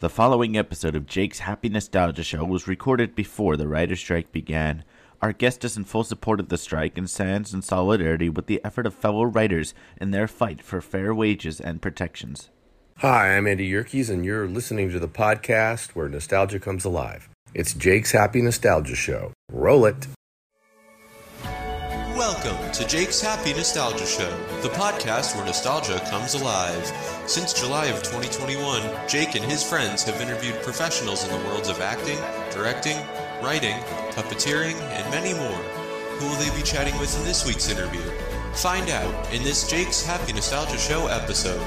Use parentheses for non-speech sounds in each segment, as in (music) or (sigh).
The following episode of Jake's Happy Nostalgia Show was recorded before the writer's strike began. Our guest is in full support of the strike and stands in solidarity with the effort of fellow writers in their fight for fair wages and protections. Hi, I'm Andy Yerkes, and you're listening to the podcast where nostalgia comes alive. It's Jake's Happy Nostalgia Show. Roll it. Welcome to Jake's Happy Nostalgia Show, the podcast where nostalgia comes alive. Since July of 2021, Jake and his friends have interviewed professionals in the worlds of acting, directing, writing, puppeteering, and many more. Who will they be chatting with in this week's interview? Find out in this Jake's Happy Nostalgia Show episode.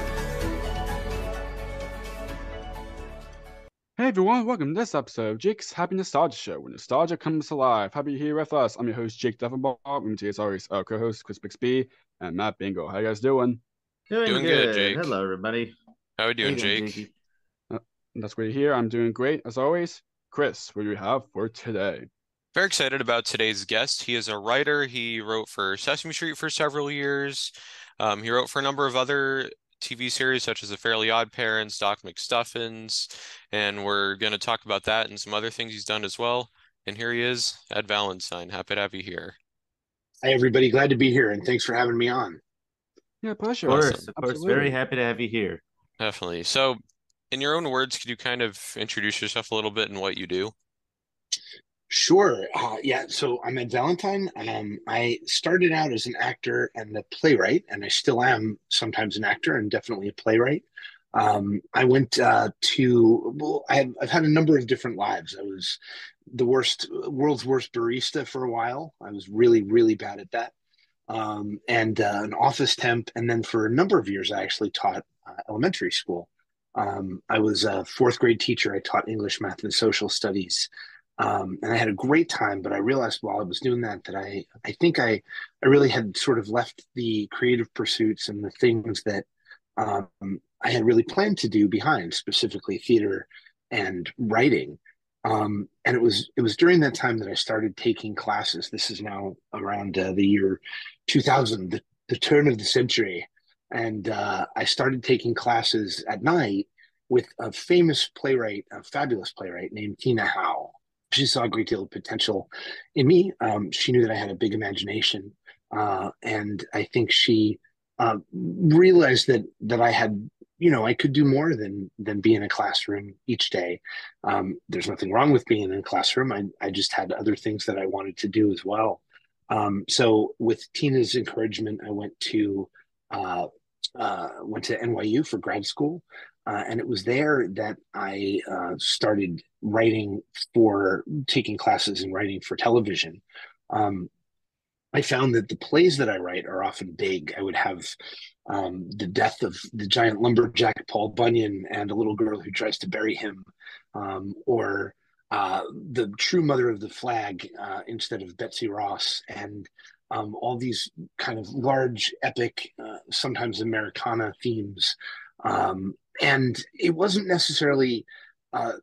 Hey everyone, welcome to this episode of Jake's Happy Nostalgia Show, where nostalgia comes alive. Happy you're here with us. I'm your host, Jake Duffenbaugh. With me today is always our co-host, Chris Bixby, and Matt Bingo. How you guys doing? Doing, Doing good, good, Jake. Hello, everybody. How are we doing, How you Jake? Jakey? That's great to hear. I'm doing great, as always. Chris, what do we have for today? Very excited about today's guest. He is a writer. He wrote for Sesame Street for several years. Um, he wrote for a number of other TV series such as The Fairly Odd Parents, Doc McStuffins, and we're going to talk about that and some other things he's done as well. And here he is, Ed Valentine. Happy to have you here. Hi, everybody. Glad to be here, and thanks for having me on. Yeah, pleasure. Of course, Awesome. of course. Absolutely. Very happy to have you here. Definitely. So, in your own words, could you kind of introduce yourself a little bit and what you do? Sure. Uh, yeah. So I'm Ed Valentine. Um, I started out as an actor and a playwright, and I still am sometimes an actor and definitely a playwright. Um, I went uh, to, well, I have, I've had a number of different lives. I was the worst, world's worst barista for a while. I was really, really bad at that. Um, and uh, an office temp. And then for a number of years, I actually taught uh, elementary school. Um, I was a fourth grade teacher. I taught English, math, and social studies um, and I had a great time. But I realized while I was doing that that I I think I I really had sort of left the creative pursuits and the things that um, I had really planned to do behind, specifically theater and writing. Um, and it was it was during that time that I started taking classes. This is now around uh, the year 2000, the, the turn of the century, and uh, I started taking classes at night with a famous playwright, a fabulous playwright named Tina Howe she saw a great deal of potential in me. Um, she knew that I had a big imagination, uh, and I think she uh, realized that that I had, you know, I could do more than than be in a classroom each day. Um, there's nothing wrong with being in a classroom. I I just had other things that I wanted to do as well. Um, so with Tina's encouragement, I went to uh, uh, went to NYU for grad school. Uh, and it was there that I uh, started writing for taking classes in writing for television. Um, I found that the plays that I write are often big. I would have um, the death of the giant lumberjack Paul Bunyan and a little girl who tries to bury him, um, or uh, the true mother of the flag uh, instead of Betsy Ross, and um, all these kind of large, epic, uh, sometimes Americana themes. Um, and it wasn't necessarily uh,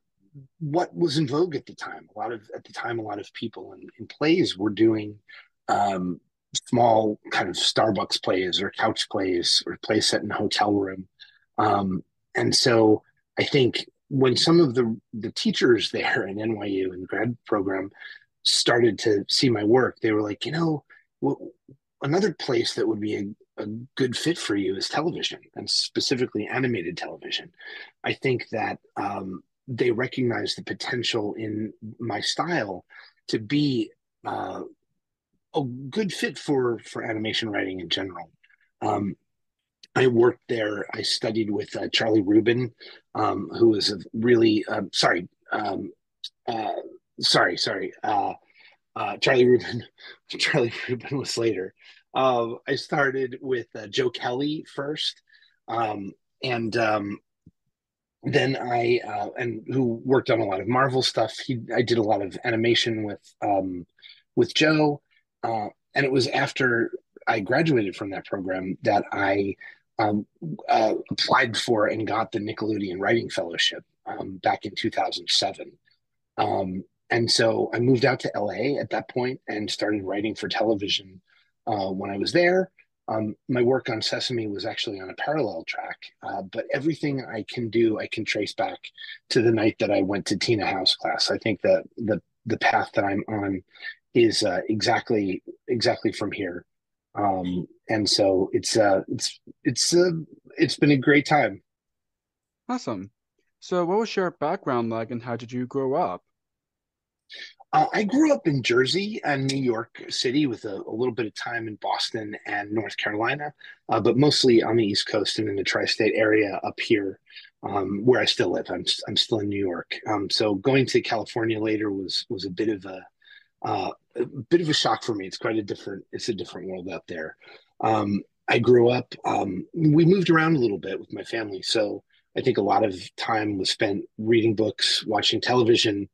what was in vogue at the time. A lot of at the time, a lot of people in, in plays were doing um, small kind of Starbucks plays or couch plays or plays set in a hotel room. Um, and so I think when some of the the teachers there in NYU the grad program started to see my work, they were like, you know, another place that would be a a good fit for you is television and specifically animated television. I think that um, they recognize the potential in my style to be uh, a good fit for for animation writing in general. Um, I worked there. I studied with uh, Charlie Rubin, um, who was a really um, sorry, um, uh, sorry, sorry. Uh, uh, Charlie Rubin. (laughs) Charlie Rubin was later. Uh, I started with uh, Joe Kelly first, um, and um, then I uh, and who worked on a lot of Marvel stuff. He I did a lot of animation with um, with Joe, uh, and it was after I graduated from that program that I um, uh, applied for and got the Nickelodeon Writing Fellowship um, back in 2007. Um, and so I moved out to LA at that point and started writing for television uh, when I was there. Um, my work on Sesame was actually on a parallel track, uh, but everything I can do, I can trace back to the night that I went to Tina Howe's class. I think that the the path that I'm on is uh, exactly exactly from here, um, and so it's uh, it's it's uh, it's been a great time. Awesome. So, what was your background like, and how did you grow up? Uh, I grew up in Jersey and New York City with a, a, little bit of time in Boston and North Carolina, uh, but mostly on the East Coast and in the tri-state area up here, um, where I still live. I'm I'm still in New York. Um, so going to California later was was a bit of a uh, a bit of a shock for me. It's quite a different it's a different world out there. Um, I grew up. Um, we moved around a little bit with my family, so I think a lot of time was spent reading books, watching television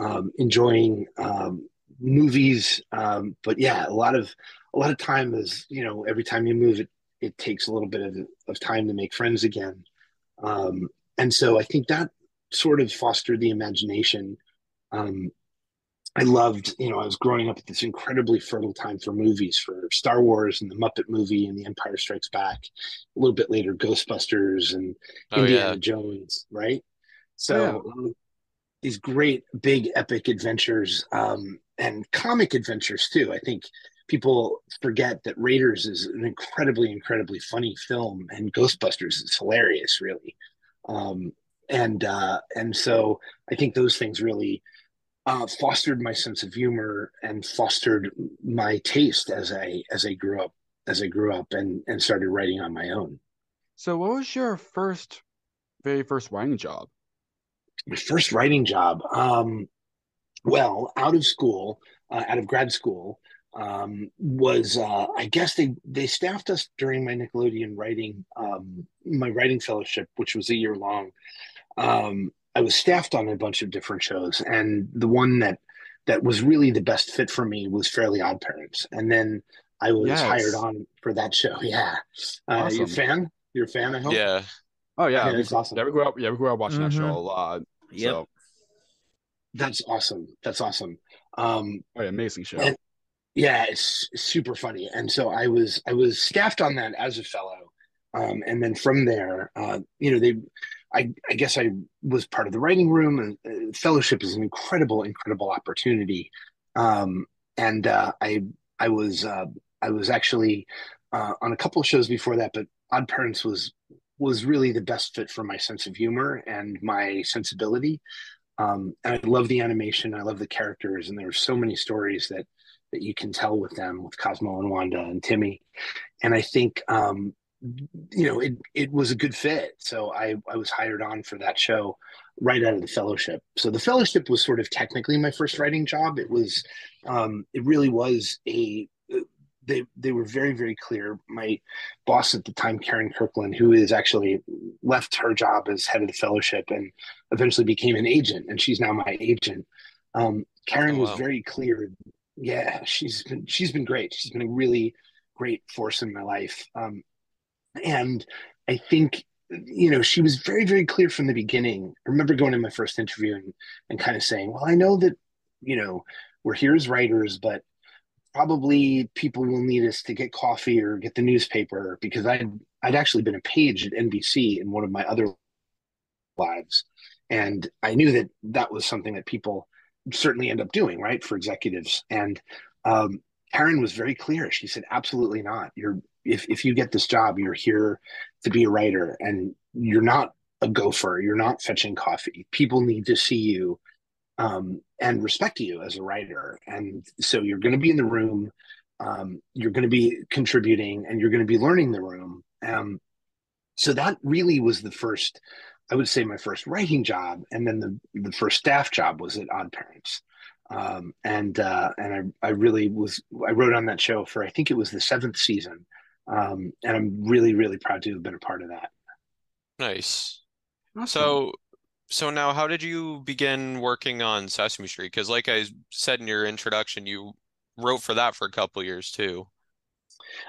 um, enjoying um, movies. Um, but yeah, a lot of a lot of time is you know every time you move, it it takes a little bit of, of time to make friends again. Um, and so I think that sort of fostered the imagination. Um, I loved, you know, I was growing up at this incredibly fertile time for movies, for Star Wars and the Muppet movie and The Empire Strikes Back. A little bit later, Ghostbusters and oh, Indiana yeah. Jones, right? So yeah. Um, these great big epic adventures um, and comic adventures too. I think people forget that Raiders is an incredibly, incredibly funny film, and Ghostbusters is hilarious, really. Um, and uh, and so I think those things really uh, fostered my sense of humor and fostered my taste as I as I grew up as I grew up and and started writing on my own. So, what was your first, very first writing job? My first writing job. Um, well, out of school, uh, out of grad school, um, was uh, I guess they they staffed us during my Nickelodeon writing um, my writing fellowship, which was a year long. Um, I was staffed on a bunch of different shows, and the one that that was really the best fit for me was Fairly Odd Parents, and then I was yes. hired on for that show. (laughs) Yeah, uh, awesome. you a fan? You're a fan? I hope. Yeah. Oh yeah, yeah it's awesome. Yeah, we grew up. Yeah, we grew up watching mm-hmm. that show a lot. Yep. So. That's awesome. That's awesome. Um, oh, yeah, amazing show. And, yeah, it's, super funny. And so I was I was staffed on that as a fellow, um, and then from there, uh, you know, they, I I guess I was part of the writing room. And uh, fellowship is an incredible, incredible opportunity. Um, and uh, I I was uh, I was actually uh, on a couple of shows before that, but Odd Parents was was really the best fit for my sense of humor and my sensibility. Um, and I love the animation. I love the characters, and there are so many stories that that you can tell with them, with Cosmo and Wanda and Timmy. And I think um, you know it it was a good fit. So I I was hired on for that show right out of the fellowship. So the fellowship was sort of technically my first writing job. It was um, it really was a they they were very very clear. My boss at the time, Karen Kirkland, who is actually left her job as head of the fellowship and eventually became an agent, and she's now my agent. Um, Karen oh, wow. was very clear. Yeah, she's been she's been great. She's been a really great force in my life. Um, and I think you know she was very very clear from the beginning. I remember going to my first interview and and kind of saying, "Well, I know that you know we're here as writers, but probably people will need us to get coffee or get the newspaper because I'd I'd actually been a page at NBC in one of my other lives, and I knew that that was something that people certainly end up doing, right, for executives. And um, Karen was very clear. She said, "Absolutely not. You're if if you get this job, you're here to be a writer, and you're not a gopher. You're not fetching coffee. People need to see you." Um, and respect you as a writer. And so you're going to be in the room, um, you're going to be contributing, and you're going to be learning the room. Um, so that really was the first, I would say, my first writing job, and then the the first staff job was at Odd Parents. Um, and uh, and I, I really was I wrote on that show for I think it was the seventh season, um, and I'm really really proud to have been a part of that. Nice. Awesome. So so now how did you begin working on Sesame Street? Because like I said in your introduction, you wrote for that for a couple years too.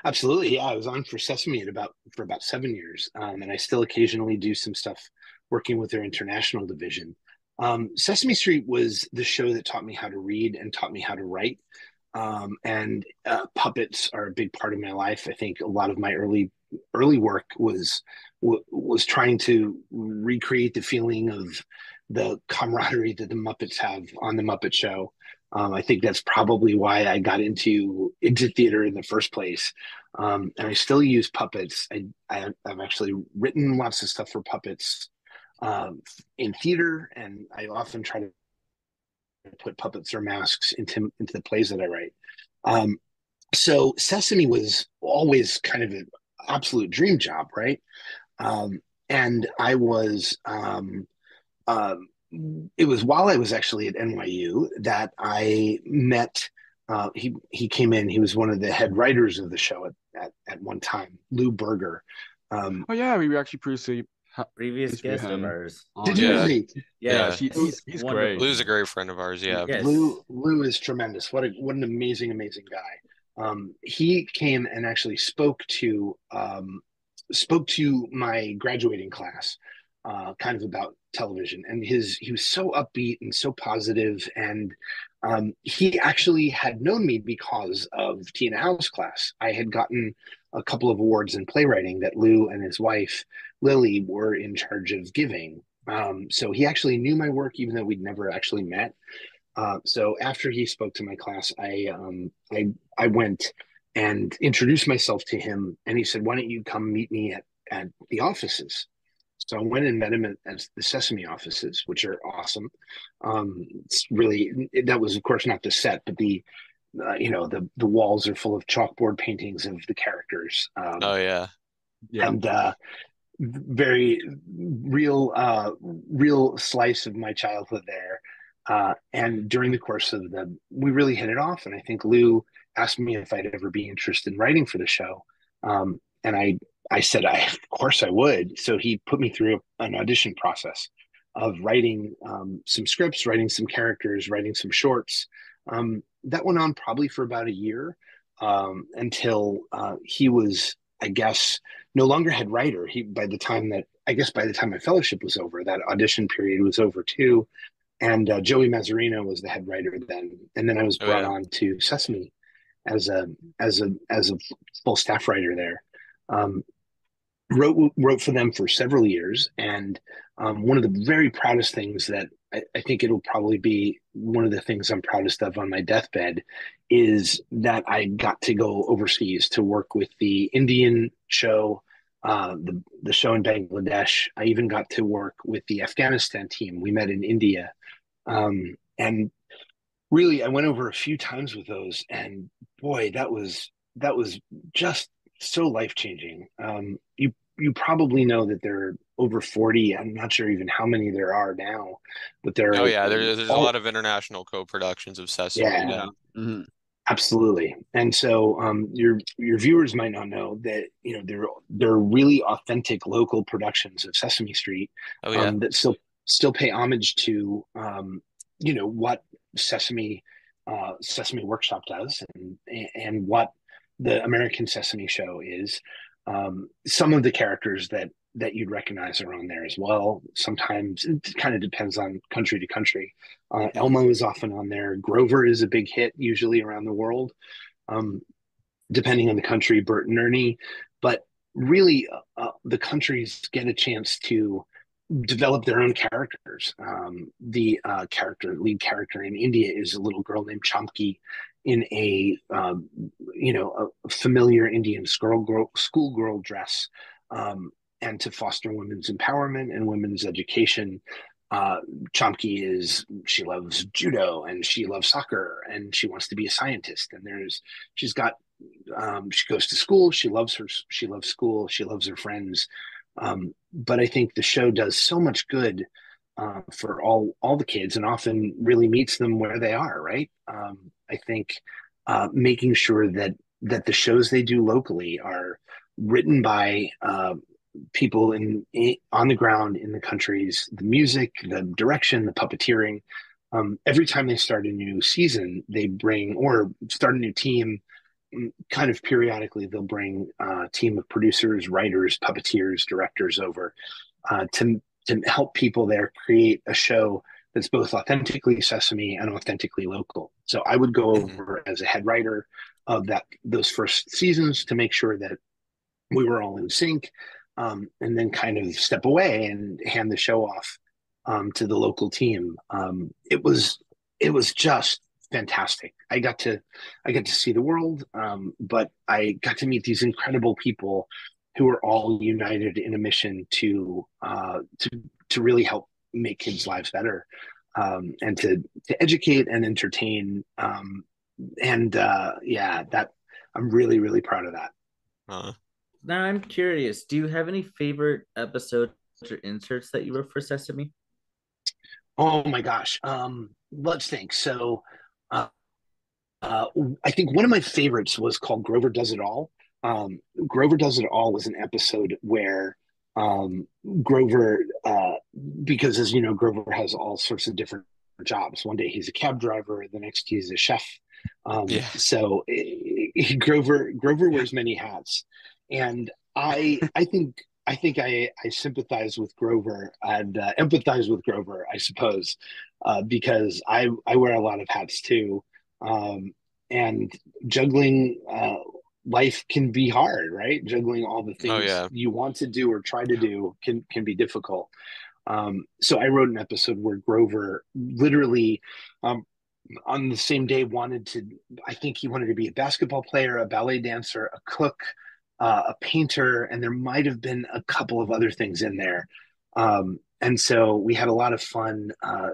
Absolutely, yeah. I was on for Sesame at about for about seven years, um, and I still occasionally do some stuff working with their international division. Um, Sesame Street was the show that taught me how to read and taught me how to write. um, and uh, puppets are a big part of my life. I think a lot of my early early work was was trying to recreate the feeling of the camaraderie that the Muppets have on the Muppet Show. Um, I think that's probably why I got into into theater in the first place. Um, and I still use puppets. I, I have actually written lots of stuff for puppets um, in theater, and I often try to put puppets or masks into into the plays that I write. Um, so Sesame was always kind of absolute dream job, right? Um, and I was um, um, it was while I was actually at NYU that I met. Uh, he he came in. He was one of the head writers of the show at at, at one time, Lou Berger. Um, oh yeah, we actually previously previous guest of ours. Did you yeah. really? Yeah, yeah he, he's, he's great. Lou's a great friend of ours. Yeah, yes. Lou Lou is tremendous. What a what an amazing amazing guy. Um, he came and actually spoke to um, spoke to my graduating class, uh, kind of about television, and his he was so upbeat and so positive, and um, he actually had known me because of Tina Howe's class. I had gotten a couple of awards in playwriting that Lou and his wife Lily were in charge of giving. Um, so he actually knew my work, even though we'd never actually met. Uh, so after he spoke to my class, I um, I I went and introduced myself to him, and he said, "Why don't you come meet me at at the offices?" So I went and met him at, at the Sesame offices, which are awesome. Um, it's really that was, of course, not the set, but the uh, you know the the walls are full of chalkboard paintings of the characters. Um, oh yeah, yeah. And uh, very real uh, real slice of my childhood there. Uh, and during the course of the, we really hit it off. And I think Lou asked me if I'd ever be interested in writing for the show. Um, and I, I said, I, of course I would. So he put me through an audition process of writing um, some scripts, writing some characters, writing some shorts. Um, that went on probably for about a year um, until uh, he was I guess, no longer head writer. He by the time that I guess by the time my fellowship was over, that audition period was over too. And uh, Joey Mazzarino was the head writer then, and then I was brought oh, yeah. on to Sesame as a as a as a full staff writer there. Um, wrote wrote for them for several years, and um, one of the very proudest things that I, I, think it'll probably be one of the things I'm proudest of on my deathbed is that I got to go overseas to work with the Indian show, uh, the the show in Bangladesh. I even got to work with the Afghanistan team. We met in India, um, and really, I went over a few times with those, and boy, that was that was just so life changing. Um, you you probably know that there are over 40 i'm not sure even how many there are now but there are oh yeah there, there's all, a lot of international co-productions of sesame yeah, yeah. Mm-hmm. absolutely and so um, your your viewers might not know that you know there there are really authentic local productions of sesame street oh, yeah. um, that still still pay homage to um, you know what sesame uh, sesame workshop does and and what the american sesame show is um, some of the characters that that you'd recognize are on there as well. Sometimes it kind of depends on country to country. Uh, Elmo is often on there. Grover is a big hit usually around the world, um, depending on the country. Bert and Ernie, but really uh, uh, the countries get a chance to develop their own characters. Um, the uh, character, lead character in India, is a little girl named Chamki, in a um, you know a familiar Indian schoolgirl schoolgirl dress, um, and to foster women's empowerment and women's education. Uh, Chamki is she loves judo and she loves soccer and she wants to be a scientist. And there's she's got um, she goes to school. She loves her she loves school. She loves her friends. Um, but I think the show does so much good uh, for all all the kids and often really meets them where they are. Right. Um, I think uh, making sure that that the shows they do locally are written by uh, people in, in, on the ground in the countries. The music, the direction, the puppeteering. Um, every time they start a new season, they bring or start a new team. Kind of periodically, they'll bring a team of producers, writers, puppeteers, directors over uh, to to help people there create a show that's both authentically Sesame and authentically local. So I would go Mm-hmm. over as a head writer of that those first seasons to make sure that we were all in sync, um, and then kind of step away and hand the show off um, to the local team. Um, it was it was just fantastic. I got to I got to see the world, um, but I got to meet these incredible people who are all united in a mission to uh, to to really help make kids' lives better um, and to to educate and entertain. Um, and uh, yeah, that I'm really really proud of that. Uh, Now I'm curious. Do you have any favorite episodes or inserts that you wrote for Sesame? Oh my gosh. Um, let's think. So, uh, uh, I think one of my favorites was called Grover Does It All. Um, Grover Does It All was an episode where um, Grover, uh, because as you know, Grover has all sorts of different jobs. One day he's a cab driver, the next he's a chef. Um, Yeah. So eh, (laughs) Grover Grover wears many hats, and I I think I think I I sympathize with Grover and uh, empathize with Grover, I suppose, uh, because I I wear a lot of hats too, um, and juggling uh, life can be hard, right? Juggling all the things Oh, yeah. you want to do or try to do can can be difficult. Um, so I wrote an episode where Grover literally um, on the same day wanted to i think he wanted to be a basketball player a ballet dancer a cook uh, a painter and there might have been a couple of other things in there. Um, and so we had a lot of fun uh,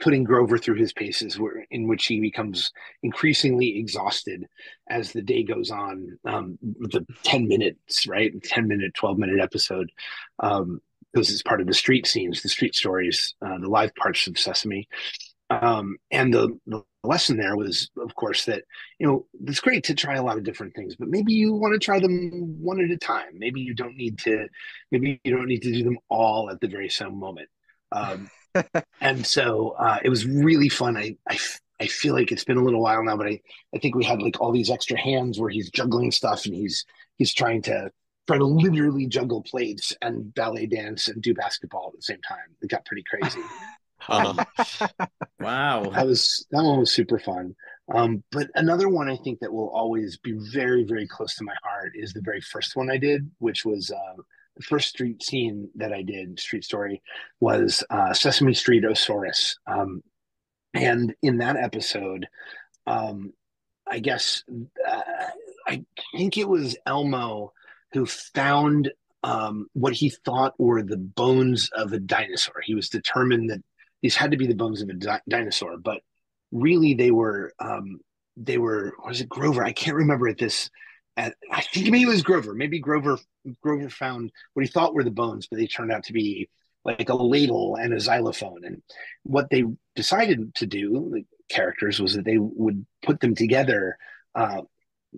putting grover through his paces where, in which he becomes increasingly exhausted as the day goes on um, the 10 minutes right? 10 minute 12 minute episode um, because it's part of the street scenes the street stories uh, the live parts of sesame um, and the, the lesson there was, of course, that you know it's great to try a lot of different things, but maybe you want to try them one at a time. Maybe you don't need to. Maybe you don't need to do them all at the very same moment. Um, (laughs) and so uh, it was really fun. I, I I feel like it's been a little while now, but I I think we had like all these extra hands where he's juggling stuff and he's he's trying to try to literally juggle plates and ballet dance and do basketball at the same time. It got pretty crazy. (laughs) uh, (laughs) Wow. that was that one was super fun. Um, but another one I think that will always be very very close to my heart is the very first one I did, which was uh, the first street scene that I did. Street story was uh, Sesame Street Osaurus, um, and in that episode, um, I guess uh, I think it was Elmo who found um, what he thought were the bones of a dinosaur. He was determined that these had to be the bones of a di- dinosaur, but really they were um, they were was it Grover? I can't remember at this. At, I think maybe it was Grover. Maybe Grover Grover found what he thought were the bones, but they turned out to be like a ladle and a xylophone. And what they decided to do, the characters, was that they would put them together uh,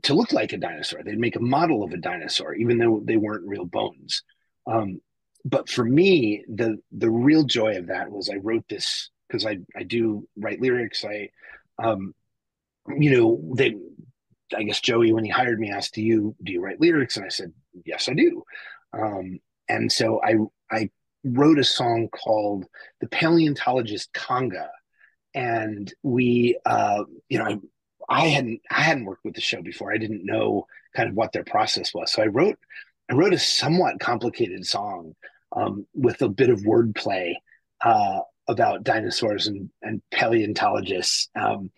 to look like a dinosaur. They'd make a model of a dinosaur, even though they weren't real bones. Um, but for me, the the real joy of that was I wrote this because I I do write lyrics. I, um, you know, they, I guess Joey when he hired me asked, "Do you do you write lyrics?" And I said, "Yes, I do." Um, and so I I wrote a song called "The Paleontologist Conga," and we, uh, you know, I I hadn't I hadn't worked with the show before. I didn't know kind of what their process was. So I wrote I wrote a somewhat complicated song um, with a bit of wordplay uh, about dinosaurs and, and paleontologists. Um,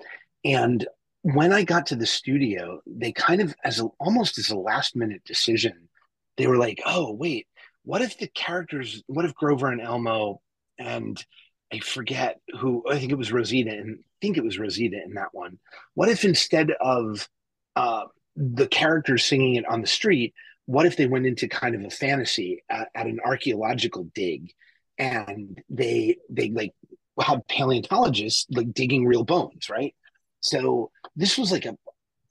and when I got to the studio, they kind of as a, almost as a last minute decision, they were like, "Oh wait, what if the characters? What if Grover and Elmo and I forget who I think it was Rosita and I think it was Rosita in that one. What if instead of uh, the characters singing it on the street, what if they went into kind of a fantasy at, at an archaeological dig and they they like had paleontologists like digging real bones, right? So this was like a,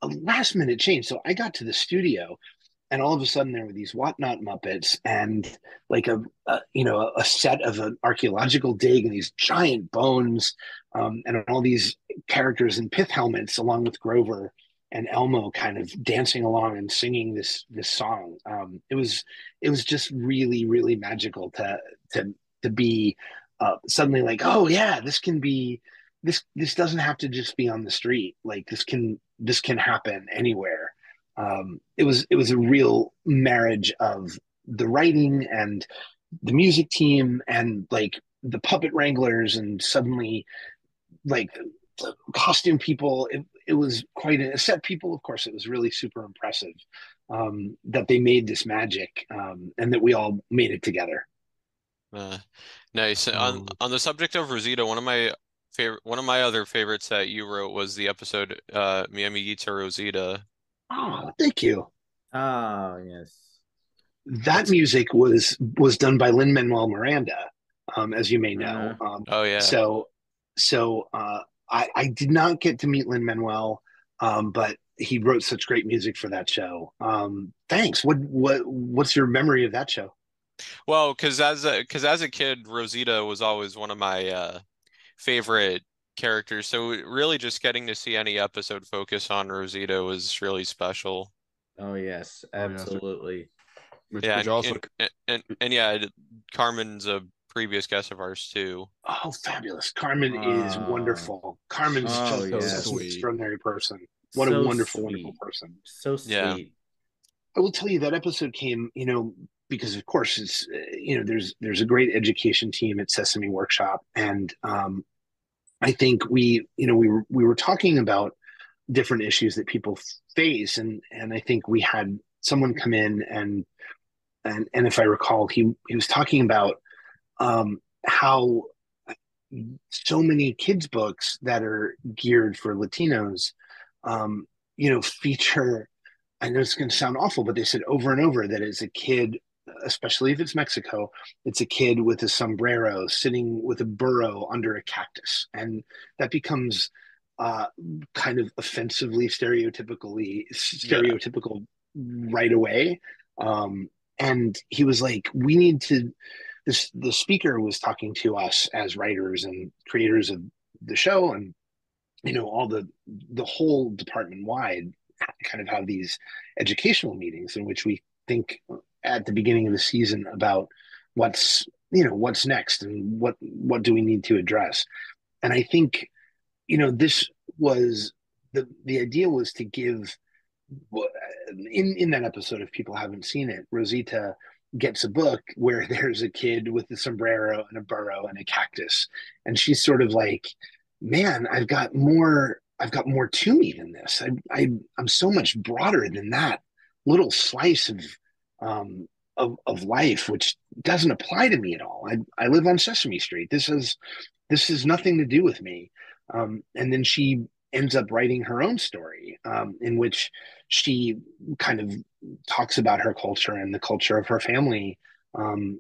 a last minute change. So I got to the studio and all of a sudden there were these whatnot muppets and like a, a you know a set of an archaeological dig and these giant bones um, and all these characters in pith helmets along with grover and elmo kind of dancing along and singing this this song um, it was it was just really really magical to to to be uh, suddenly like, oh yeah, this can be this this doesn't have to just be on the street. Like this can this can happen anywhere. Um, it was it was a real marriage of the writing and the music team and like the puppet wranglers and suddenly like the, the costume people it, it was quite a set people of course it was really super impressive um, that they made this magic um, and that we all made it together Uh, nice. On on the subject of Rosita, one of my favorite one of my other favorites that you wrote was the episode uh Mi Amiguita Rosita. oh thank you Oh, yes. that music was was done by Lin Manuel Miranda, um, as you may know. Um, Oh yeah. So, so uh, I I did not get to meet Lin Manuel, um, but he wrote such great music for that show. Um, thanks. What what what's your memory of that show? Well, because as a because as a kid, Rosita was always one of my uh favorite characters. So really just getting to see any episode focus on Rosita was really special. Oh, yes. Oh, yes. Absolutely. Which, Yeah, which and, also and, and and yeah, Carmen's a previous guest of ours too. Oh, fabulous! Carmen is Oh. wonderful. Carmen's Oh, just yeah. an Sweet. extraordinary person. What So a wonderful, sweet. wonderful person. So Yeah. sweet. I will tell you that episode came, you know, because of course it's, uh, you know, there's there's a great education team at Sesame Workshop, and um, I think we, you know, we were we were talking about different issues that people face, and and I think we had someone come in and and and if I recall, he he was talking about um, how so many kids books that are geared for Latinos, um, you know, feature. I know it's going to sound awful, but they said over and over that as a kid, especially if it's Mexico, it's a kid with a sombrero sitting with a burro under a cactus, and that becomes uh, kind of offensively stereotypically stereotypical right away. Um, and he was like, "We need to." This the speaker was talking to us as writers and creators of the show, and you know all the the whole department wide kind of have these educational meetings in which we think at the beginning of the season about what's you know what's next and what what do we need to address. And i think you know this was the the idea was to give in in that episode if people haven't seen it rosita gets a book where (laughs) there's a kid with a sombrero and a burro and a cactus. And she's sort of like man i've got more i've got more to me than this. I, I i'm so much broader than that little slice of um of, of life which doesn't apply to me at all. I i live on sesame street. This is this has nothing to do with me. Um and then she ends up writing her own story um in which she kind of talks about her culture and the culture of her family um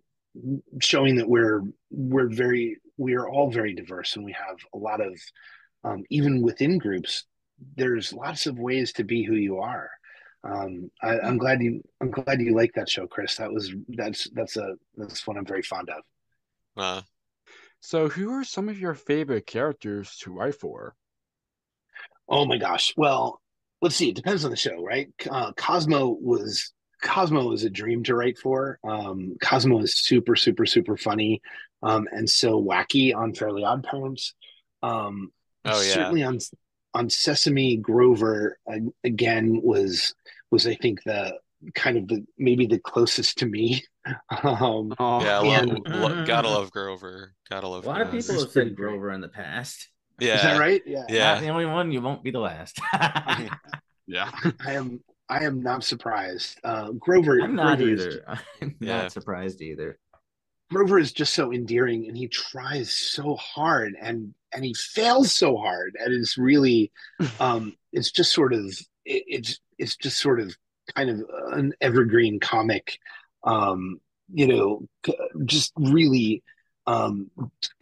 showing that we're we're very we are all very diverse and we have a lot of um, even within groups there's lots of ways to be who you are. Um, I, i'm glad you i'm glad you like that show chris. That was that's that's a that's one i'm very fond of. Uh, So, who are some of your favorite characters to write for? oh my gosh. Well let's see it depends on the show right uh, cosmo was cosmo was a dream to write for um, cosmo is super super super funny um, and so wacky on fairly odd parents um, oh yeah. certainly on on Sesame Grover uh, again was was I think the kind of the maybe the closest to me. (laughs) um, Oh, Yeah, and- lo lo gotta (laughs) love Grover. Gotta love. A love lot of people have said. Grover in the past. Yeah. Is that right? Yeah. Yeah. Not the only one. You won't be the last. (laughs) yeah. (laughs) I am I am not surprised. Uh, Grover I'm not Grover is- either. (laughs) I'm Yeah. not surprised either. Grover is just so endearing and he tries so hard and and he fails so hard and it's really um it's just sort of it, it's it's just sort of kind of an evergreen comic um you know just really um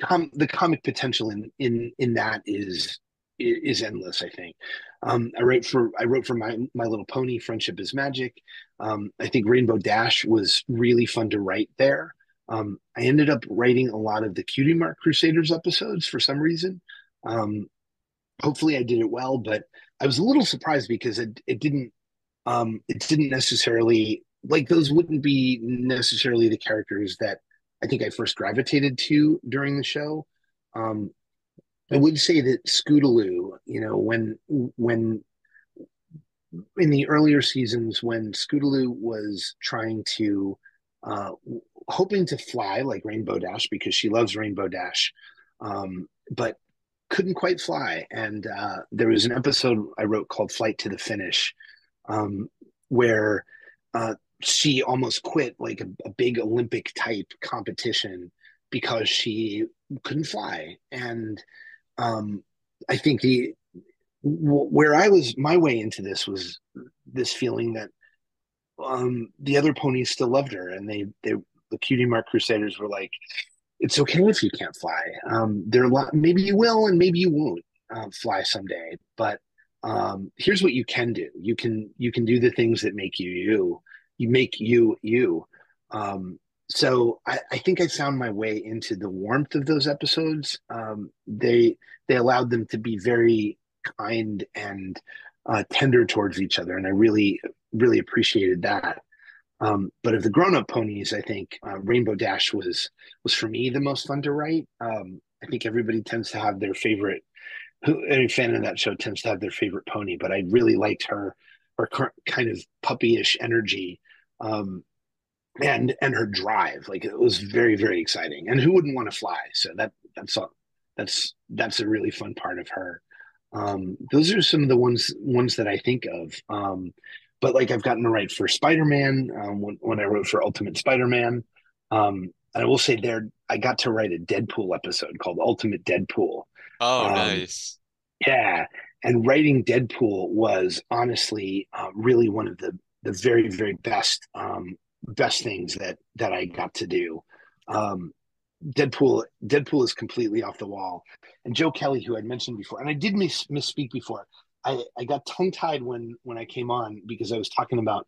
com- the comic potential in in in that is is endless i think. Um i wrote for i wrote for my my little pony friendship is magic. Um i think rainbow dash was really fun to write there. Um, I ended up writing a lot of the Cutie Mark Crusaders episodes for some reason. Um, hopefully, I did it well, but I was a little surprised because it it didn't um, it didn't necessarily like those wouldn't be necessarily the characters that I think I first gravitated to during the show. Um, I would say that Scootaloo, you know, when when in the earlier seasons when Scootaloo was trying to uh, hoping to fly like Rainbow Dash because she loves Rainbow Dash, um, but couldn't quite fly. And uh, there was an episode I wrote called "Flight to the Finish," um, where uh, she almost quit like a, a big Olympic type competition because she couldn't fly. And um, I think the where I was my way into this was this feeling that um, the other ponies still loved her, and they they the Cutie Mark Crusaders were like, "It's okay if you can't fly. Um, there are lot. Maybe you will, and maybe you won't uh, fly someday. But um, here's what you can do. You can you can do the things that make you you. You make you you. Um, so I, I, think I found my way into the warmth of those episodes. Um, they they allowed them to be very kind and uh, tender towards each other, and I really really appreciated that. Um, but of the grown up ponies, I think uh, Rainbow Dash was was for me the most fun to write. Um, I think everybody tends to have their favorite. Who any fan of that show tends to have their favorite pony, but I really liked her her kind of puppyish energy. Um, and and her drive like it was very very exciting and who wouldn't want to fly so that that's a, that's that's a really fun part of her um, those are some of the ones ones that I think of. Um, but like I've gotten to write for Spider Man um, when when I wrote for Ultimate Spider Man. Um, I will say there I got to write a Deadpool episode called Ultimate Deadpool. Oh, um, nice. Yeah, and writing Deadpool was honestly uh, really one of the the very very best um, best things that that I got to do. Um, Deadpool Deadpool is completely off the wall. And Joe Kelly, who I'd mentioned before, and I did miss, misspeak before. I, I got tongue tied when when I came on because I was talking about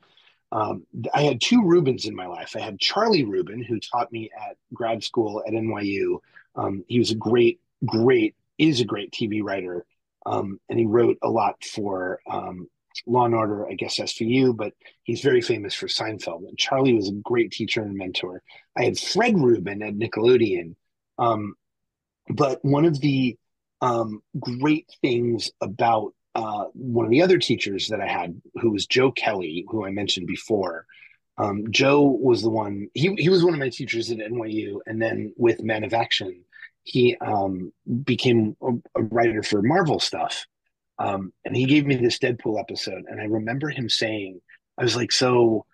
um, I had two Rubins in my life. I had Charlie Rubin, who taught me at grad school at NYU. Um, he was a great, great, is a great TV writer, um, and he wrote a lot for um, Law and Order, I guess SVU, but he's very famous for Seinfeld. And Charlie was a great teacher and mentor. I had Fred Rubin at Nickelodeon. Um, but one of the um, great things about uh, one of the other teachers that I had, who was Joe Kelly, who I mentioned before, um, Joe was the one. He he was one of my teachers at NYU, and then with Man of Action, he um, became a, a, writer for Marvel stuff. Um, and he gave me this Deadpool episode, and I remember him saying, "I was like, so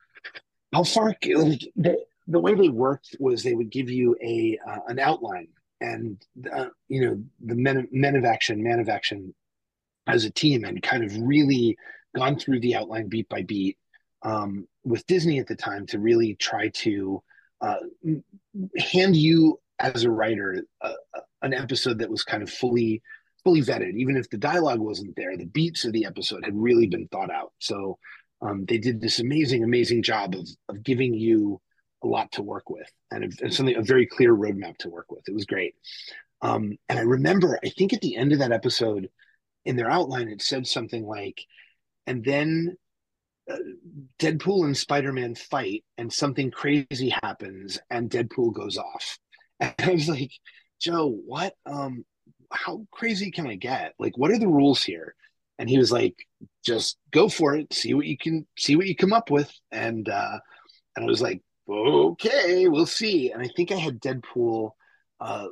how far?" Like, the, the way they worked was they would give you a uh, an outline, and uh, you know the men men of action, man of action, as a team, and kind of really gone through the outline beat by beat um, with Disney at the time to really try to uh, hand you as a writer uh, an episode that was kind of fully fully vetted. Even if the dialogue wasn't there, the beats of the episode had really been thought out. So um, they did this amazing, amazing job of of giving you a lot to work with and, and something a very clear roadmap to work with. It was great. Um, and I remember, I think at the end of that episode, in their outline, it said something like, and then uh, Deadpool and Spider Man fight, and something crazy happens, and Deadpool goes off. (laughs) And I was like, Joe, what? Um, how crazy can I get? Like, what are the rules here? And he was like, just go for it, see what you can see what you come up with. And uh, and I was like, okay, we'll see. And I think I had Deadpool uh,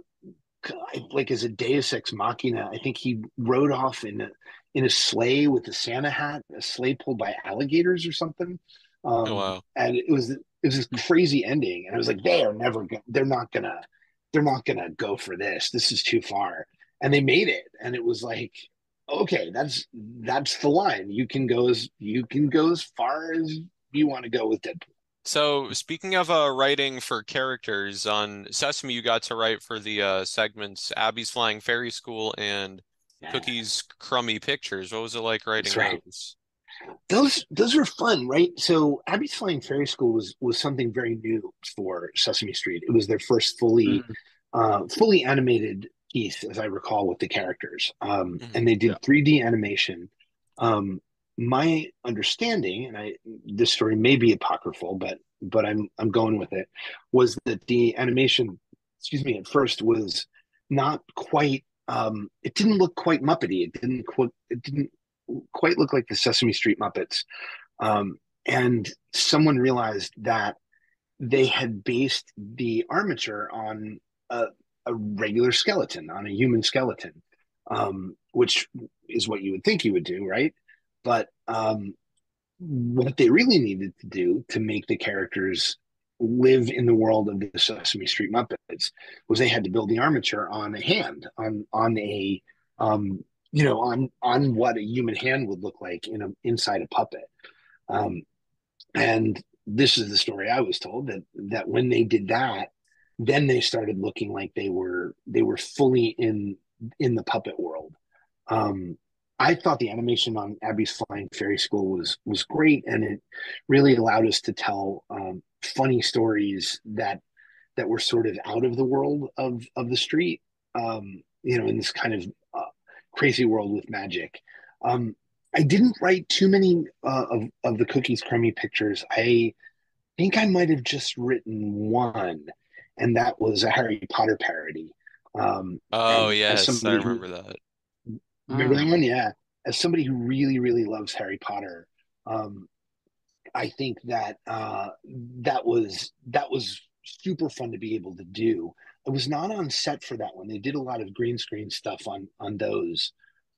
like as a Deus Ex Machina. I think he rode off in a in a sleigh with a Santa hat, a sleigh pulled by alligators or something. Um, oh, wow! And it was it was this crazy ending, and I was like, they are never go- they're not gonna they're not gonna go for this. This is too far and they made it. And it was like okay that's that's the line. You can go as you can go as far as you want to go with deadpool. So speaking of uh, writing for characters on sesame you got to write for the uh, segments abby's flying fairy school and yeah. Cookie's Crumby Pictures. What was it like writing right. those? Those those were fun right? So abby's flying fairy school was was something very new for sesame street. It was their first fully mm. uh, fully animated piece, as I recall, with the characters. Um, mm-hmm. And they did yeah. 3D animation. Um, my understanding, and I this story may be apocryphal, but but I'm I'm going with it, was that the animation, excuse me, at first was not quite. Um, it didn't look quite Muppety. It didn't quite. It didn't quite look like the Sesame Street Muppets. Um, and someone realized that they had based the armature on a, a regular skeleton, on a human skeleton, um, which is what you would think you would do, right? But um, what they really needed to do to make the characters live in the world of the Sesame Street Muppets was they had to build the armature on a hand, on on a um, you know, on on what a human hand would look like in a inside a puppet. Um, and this is the story I was told that that when they did that, then they started looking like they were they were fully in in the puppet world. Um, I thought the animation on Abby's Flying Fairy School was was great, and it really allowed us to tell um, funny stories that that were sort of out of the world of of the street. Um, you know, in this kind of uh, crazy world with magic. Um, I didn't write too many uh, of of the Cookie's Crumby Pictures. I think I might have just written one, and that was a Harry Potter parody. Um, oh yes, I remember who, that. Remember that one? Yeah. As somebody who really, really loves Harry Potter, um, I think that uh, that was that was super fun to be able to do. I was not on set for that one. They did a lot of green screen stuff on on those,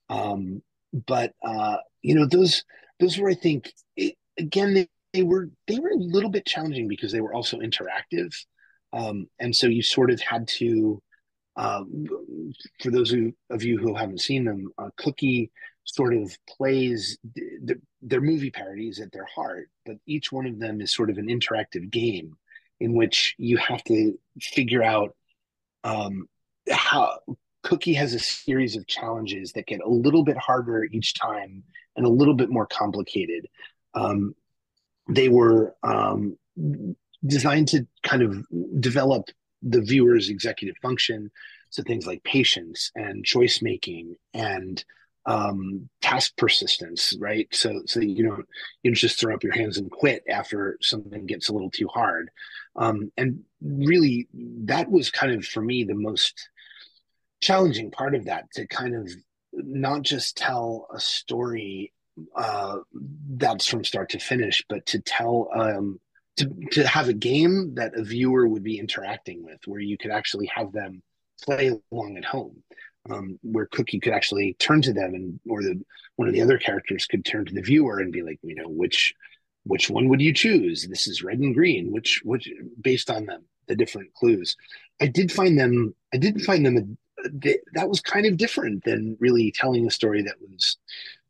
um, but uh, you know those those were I think it, again they, they were they were a little bit challenging because they were also interactive, um, and so you sort of had to. Uh, for those who, of you who haven't seen them, uh, Cookie sort of plays the, their movie parodies at their heart, but each one of them is sort of an interactive game in which you have to figure out um, how Cookie has a series of challenges that get a little bit harder each time and a little bit more complicated. Um, they were um, designed to kind of develop the viewer's executive function. So things like patience and choice making and um, task persistence, right? So, so you don't you just throw up your hands and quit after something gets a little too hard. Um, and really, that was kind of for me the most challenging part of that to kind of not just tell a story uh, that's from start to finish, but to tell um, to to have a game that a viewer would be interacting with, where you could actually have them play along at home um, where Cookie could actually turn to them, and or the one of the other characters could turn to the viewer and be like, you know, which which one would you choose? This is red and green. Which which based on them the different clues. I did find them. I didn't find them. They, that was kind of different than really telling a story that was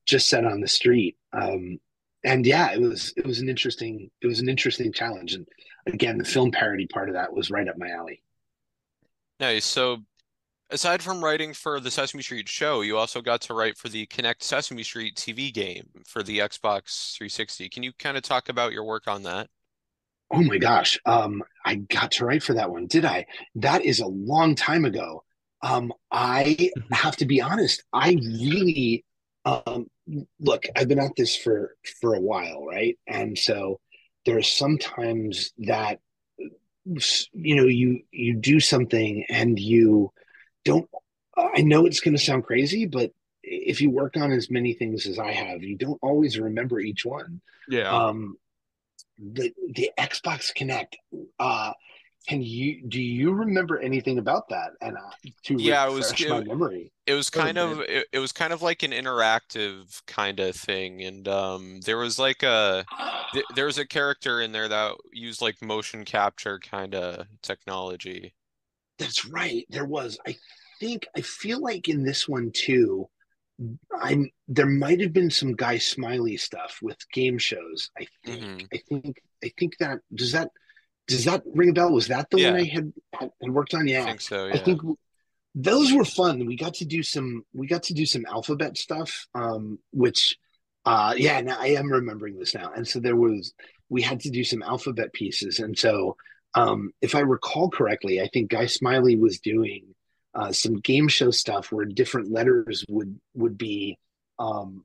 just set on the street. Um, and yeah, it was it was an interesting it was an interesting challenge. And again, the film parody part of that was right up my alley. Nice. So aside from writing for the Sesame Street show, you also got to write for the Kinect Sesame Street TV game for the Xbox 360. Can you kind of talk about your work on that? Oh my gosh. Um, I got to write for that one, did I? That is a long time ago. Um, I (laughs) have to be honest, I really um look, I've been at this for for a while, right? And so there are sometimes that you know you you do something and you don't I know it's going to sound crazy, but if you work on as many things as I have, you don't always remember each one. Yeah. Um, the the Xbox Kinect. Uh, can you do you remember anything about that? And uh, to yeah, it was my memory. It was kind of it, it, was kind of like an interactive kind of thing, and um, there was like a th- there was a character in there that used like motion capture kind of technology. That's right. There was. I think I feel like in this one too, I'm there might have been some Guy Smiley stuff with game shows. I think. Mm-hmm. I think. I think that does that does that ring a bell? Was that the yeah. one I had, had worked on? Yeah, I think so. Yeah. I think those were fun. We got to do some. We got to do some alphabet stuff, um, which, uh, yeah. Now I am remembering this now. And so there was. We had to do some alphabet pieces, and so um, if I recall correctly, I think Guy Smiley was doing uh, some game show stuff where different letters would would be um,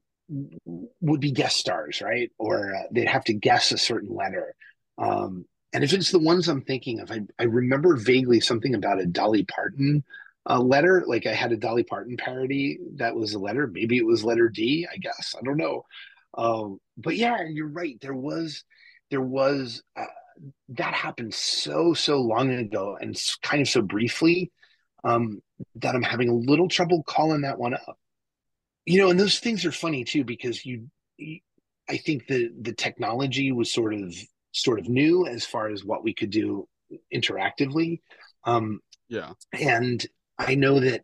would be guest stars, right? Or uh, they'd have to guess a certain letter. Um, and if it's the ones I'm thinking of, I, I remember vaguely something about a Dolly Parton uh, letter. Like I had a Dolly Parton parody that was a letter. Maybe it was letter D. I guess I don't know. Um, but yeah, you're right. There was, there was uh, that happened so so long ago and kind of so briefly um, that I'm having a little trouble calling that one up you know and those things are funny too because you, you, i think the the technology was sort of sort of new as far as what we could do interactively. Um yeah. and i know that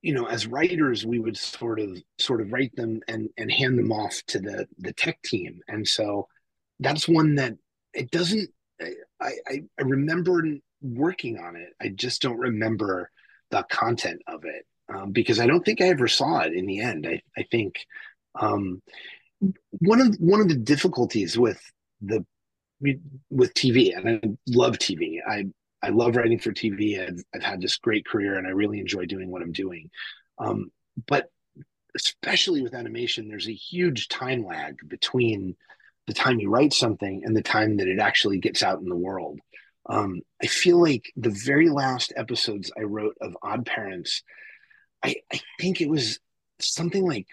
you know as writers we would sort of sort of write them and and hand them off to the the tech team. And so that's one that it doesn't i i, I remember working on it. I just don't remember the content of it um, because I don't think I ever saw it in the end. I, I think. Um, one of one of the difficulties with the with TV, and I love TV. I I love writing for TV. I've I've had this great career, and I really enjoy doing what I'm doing. Um, but especially with animation, there's a huge time lag between the time you write something and the time that it actually gets out in the world. Um, I feel like the very last episodes I wrote of Odd Parents I, I think it was something like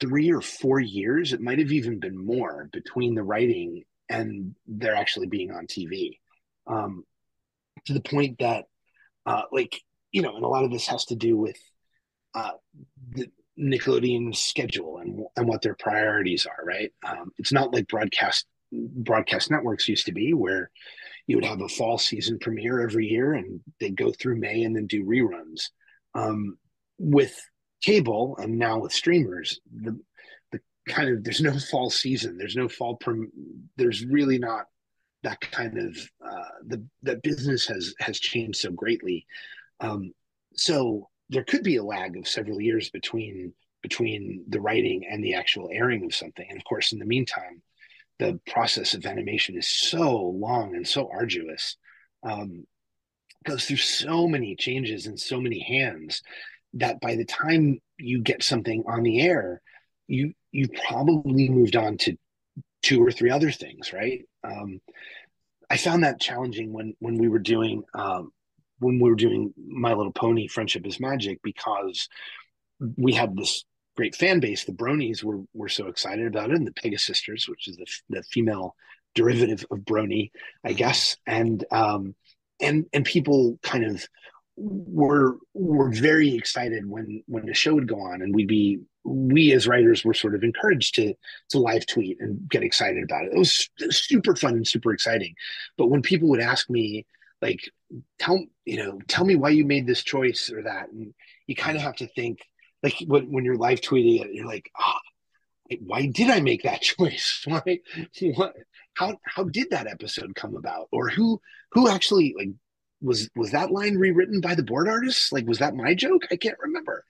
three or four years. It might have even been more between the writing and they're actually being on TV. Um, to the point that, uh, like, you know, and a lot of this has to do with uh, the Nickelodeon schedule and and what their priorities are. Right? Um, it's not like broadcast broadcast networks used to be, where you would have a fall season premiere every year and they'd go through May and then do reruns. Um, with cable and now with streamers, the kind of there's no fall season, there's no fall prom, there's really not that kind of uh, the the business has has changed so greatly. Um, so there could be a lag of several years between between the writing and the actual airing of something. And of course, in the meantime, the process of animation is so long and so arduous. Um, goes through so many changes and so many hands that by the time you get something on the air, you you probably moved on to two or three other things, right? Um, I found that challenging when when we were doing um, when we were doing My Little Pony: Friendship is Magic because we had this great fan base. The Bronies were were so excited about it, and the Pegasisters, which is the the female derivative of Brony, I guess, and um, and and people kind of were were very excited when when the show would go on and we'd be we as writers were sort of encouraged to to live tweet and get excited about it. It was, super fun and super exciting. But when people would ask me like tell you know tell me why you made this choice or that and you kind of have to think like when, when you're live tweeting it you're like oh, why did i make that (laughs) choice why what how how did that episode come about or who who actually like was was that line rewritten by the board artists? Like, was that my joke? I can't remember.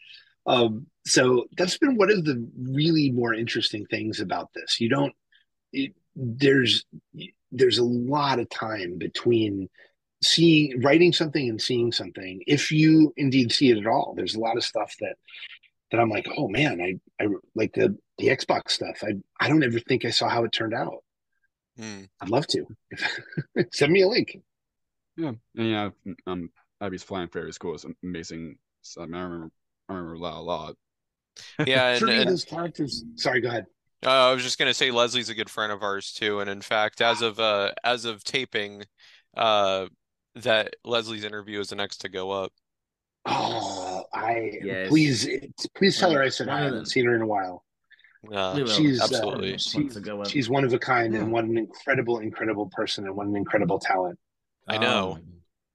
Um, so that's been one of the really more interesting things about this. You don't it, there's there's a lot of time between seeing writing something and seeing something if you indeed see it at all there's a lot of stuff that that i'm like oh man i i like the the xbox stuff i i don't ever think i saw how it turned out mm. i'd love to (laughs) send me a link yeah, and yeah, um, Abby's Flying Fairy School is amazing. So, I, mean, I remember, I remember a lot. A lot. Yeah, (laughs) and, and those characters. Sorry, go ahead. Uh, I was just gonna say Leslie's a good friend of ours too, and in fact, as of uh, as of taping, uh, that Leslie's interview is the next to go up. Oh, I yes. please please tell her I said I haven't seen her in a while. Uh, she's absolutely uh, she's, she's one of a kind yeah. and what an incredible incredible person and what an incredible talent. I know. Um,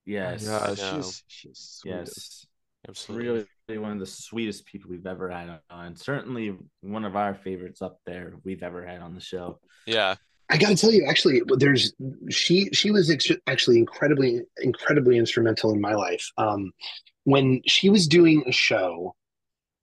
yes. Yeah, she's, she's yes. Absolutely. Really one of the sweetest people we've ever had on. Certainly one of our favorites up there we've ever had on the show. Yeah. I got to tell you, actually, there's she she was ex- actually incredibly incredibly instrumental in my life. Um, when she was doing a show,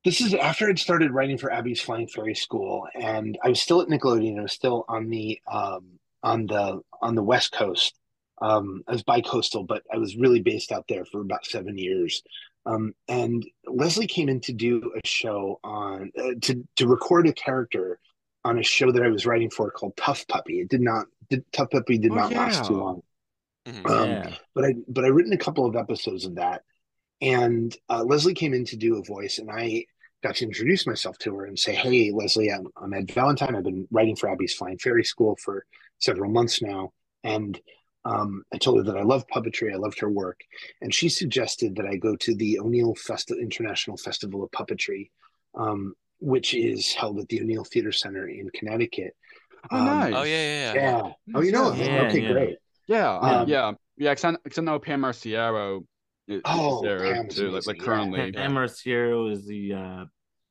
this is after I'd started writing for Abby's Flying Fairy School, and I was still at Nickelodeon. I was still on the um, on the on the West Coast, um, I was bi-coastal, but I was really based out there for about seven years. Um, and Leslie came in to do a show on uh, to to record a character on a show that I was writing for called Tough Puppy. It did not did, Tough Puppy did Oh, not last too yeah. long. Mhm. Um, Yeah. but I but I written a couple of episodes of that, and uh, Leslie came in to do a voice, and I got to introduce myself to her and say, "Hey, Leslie, I'm, I'm Ed Valentine. I've been writing for Abby's Flying Fairy School for several months now, and um, I told her that I love puppetry. I loved her work, and she suggested that I go to the O'Neill Festi- International Festival of Puppetry, um, which is held at the O'Neill Theater Center in Connecticut. Oh, Um, nice. Oh yeah, yeah, yeah. Yeah. Oh, you know? Yeah, okay, yeah. great. Yeah, Um, yeah, yeah. Because I, 'cause I know Pam Arciero is, Oh, there Pam's too, like, amazing, like yeah. currently. Pam Arciero is the uh,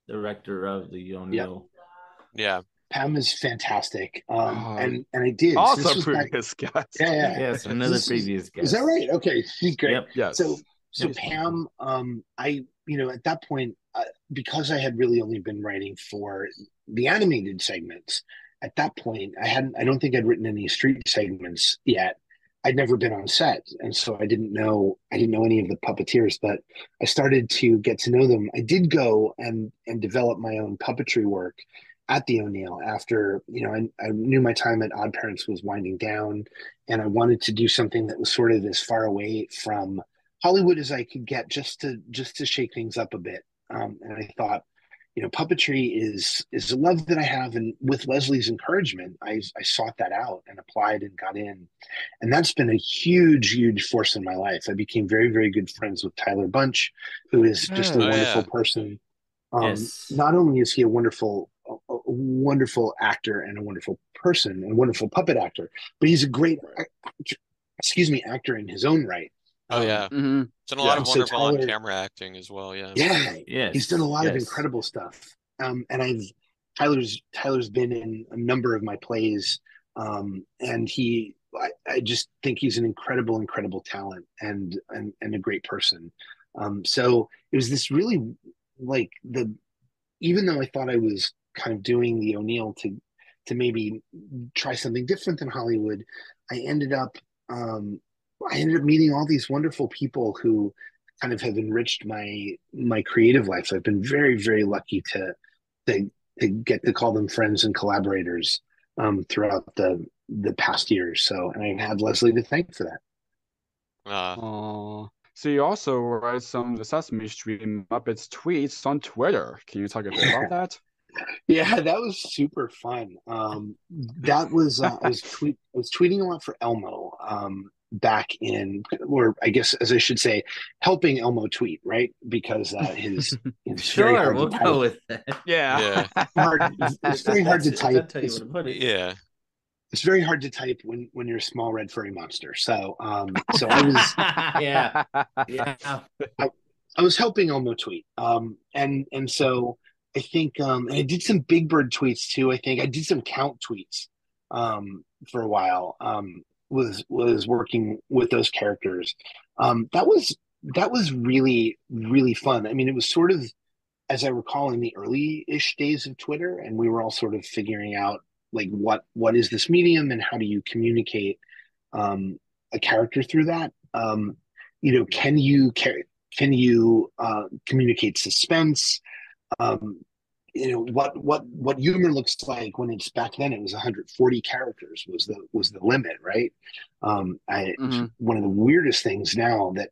director of the O'Neill. Yeah. Pam is fantastic. Um, Oh, and and I did. Also, this was back- previous guest. yeah, yeah. (laughs) Yes, another This is- previous guest. Is that right? Okay, she's great. Yep. Yes. So so Yes. Pam, um, I you know at that point uh, because I had really only been writing for the animated segments. At that point, I hadn't. I don't think I'd written any street segments yet. I'd never been on set, and so I didn't know. I didn't know any of the puppeteers, but I started to get to know them. I did go and and develop my own puppetry work at the O'Neill after you know I, I knew my time at Odd Parents was winding down, and I wanted to do something that was sort of as far away from Hollywood as I could get, just to just to shake things up a bit. Um, and I thought, you know, puppetry is is a love that I have, and with Leslie's encouragement, I I sought that out and applied and got in, and that's been a huge huge force in my life. I became very very good friends with Tyler Bunch, who is just a Oh, wonderful yeah. person. Um, Yes. Not only is he a wonderful a, a wonderful actor and a wonderful person and a wonderful puppet actor, but he's a great excuse me actor in his own right. Oh Um, yeah. hmm Done a lot yeah, of so wonderful on camera acting as well. Yeah. Yeah, Yes. he's done a lot of incredible stuff. Um, and I've Tyler's Tyler's been in a number of my plays, um, and he I, I just think he's an incredible, incredible talent and and and a great person. Um, so it was this really like the even though I thought I was kind of doing the O'Neill to to maybe try something different than Hollywood, I ended up um, I ended up meeting all these wonderful people who kind of have enriched my my creative life. So I've been very very lucky to to, to get to call them friends and collaborators um, throughout the the past years. So and I have Leslie to thank for that. Uh, So you also write some the Sesame Street Muppets tweets on Twitter. Can you talk a bit about (laughs) that? Yeah, (laughs) that was super fun. Um, that was uh, I was tweet I was tweeting a lot for Elmo um, back in, or I guess as I should say, helping Elmo tweet, right? Because uh, his (laughs) it's Sure, hard we'll go with that. Yeah. (laughs) Hard, it's very hard to That's- that's type. how you It's, would put it. yeah. it's very hard to type when when you're a small red furry monster. So um, so I was yeah, yeah. I was helping Elmo tweet. Um, and and so I think um, and I did some Big Bird tweets too. I think I did some count tweets um, for a while. Um, was was working with those characters. Um, that was that was really really fun. I mean, it was sort of as I recall in the early-ish days of Twitter, and we were all sort of figuring out like what what is this medium and how do you communicate um, a character through that. Um, you know, can you can you uh, communicate suspense? Um, you know what what what humor looks like when it's back then it was 140 characters was the was the limit right? Um i Mhm. one of the weirdest things now that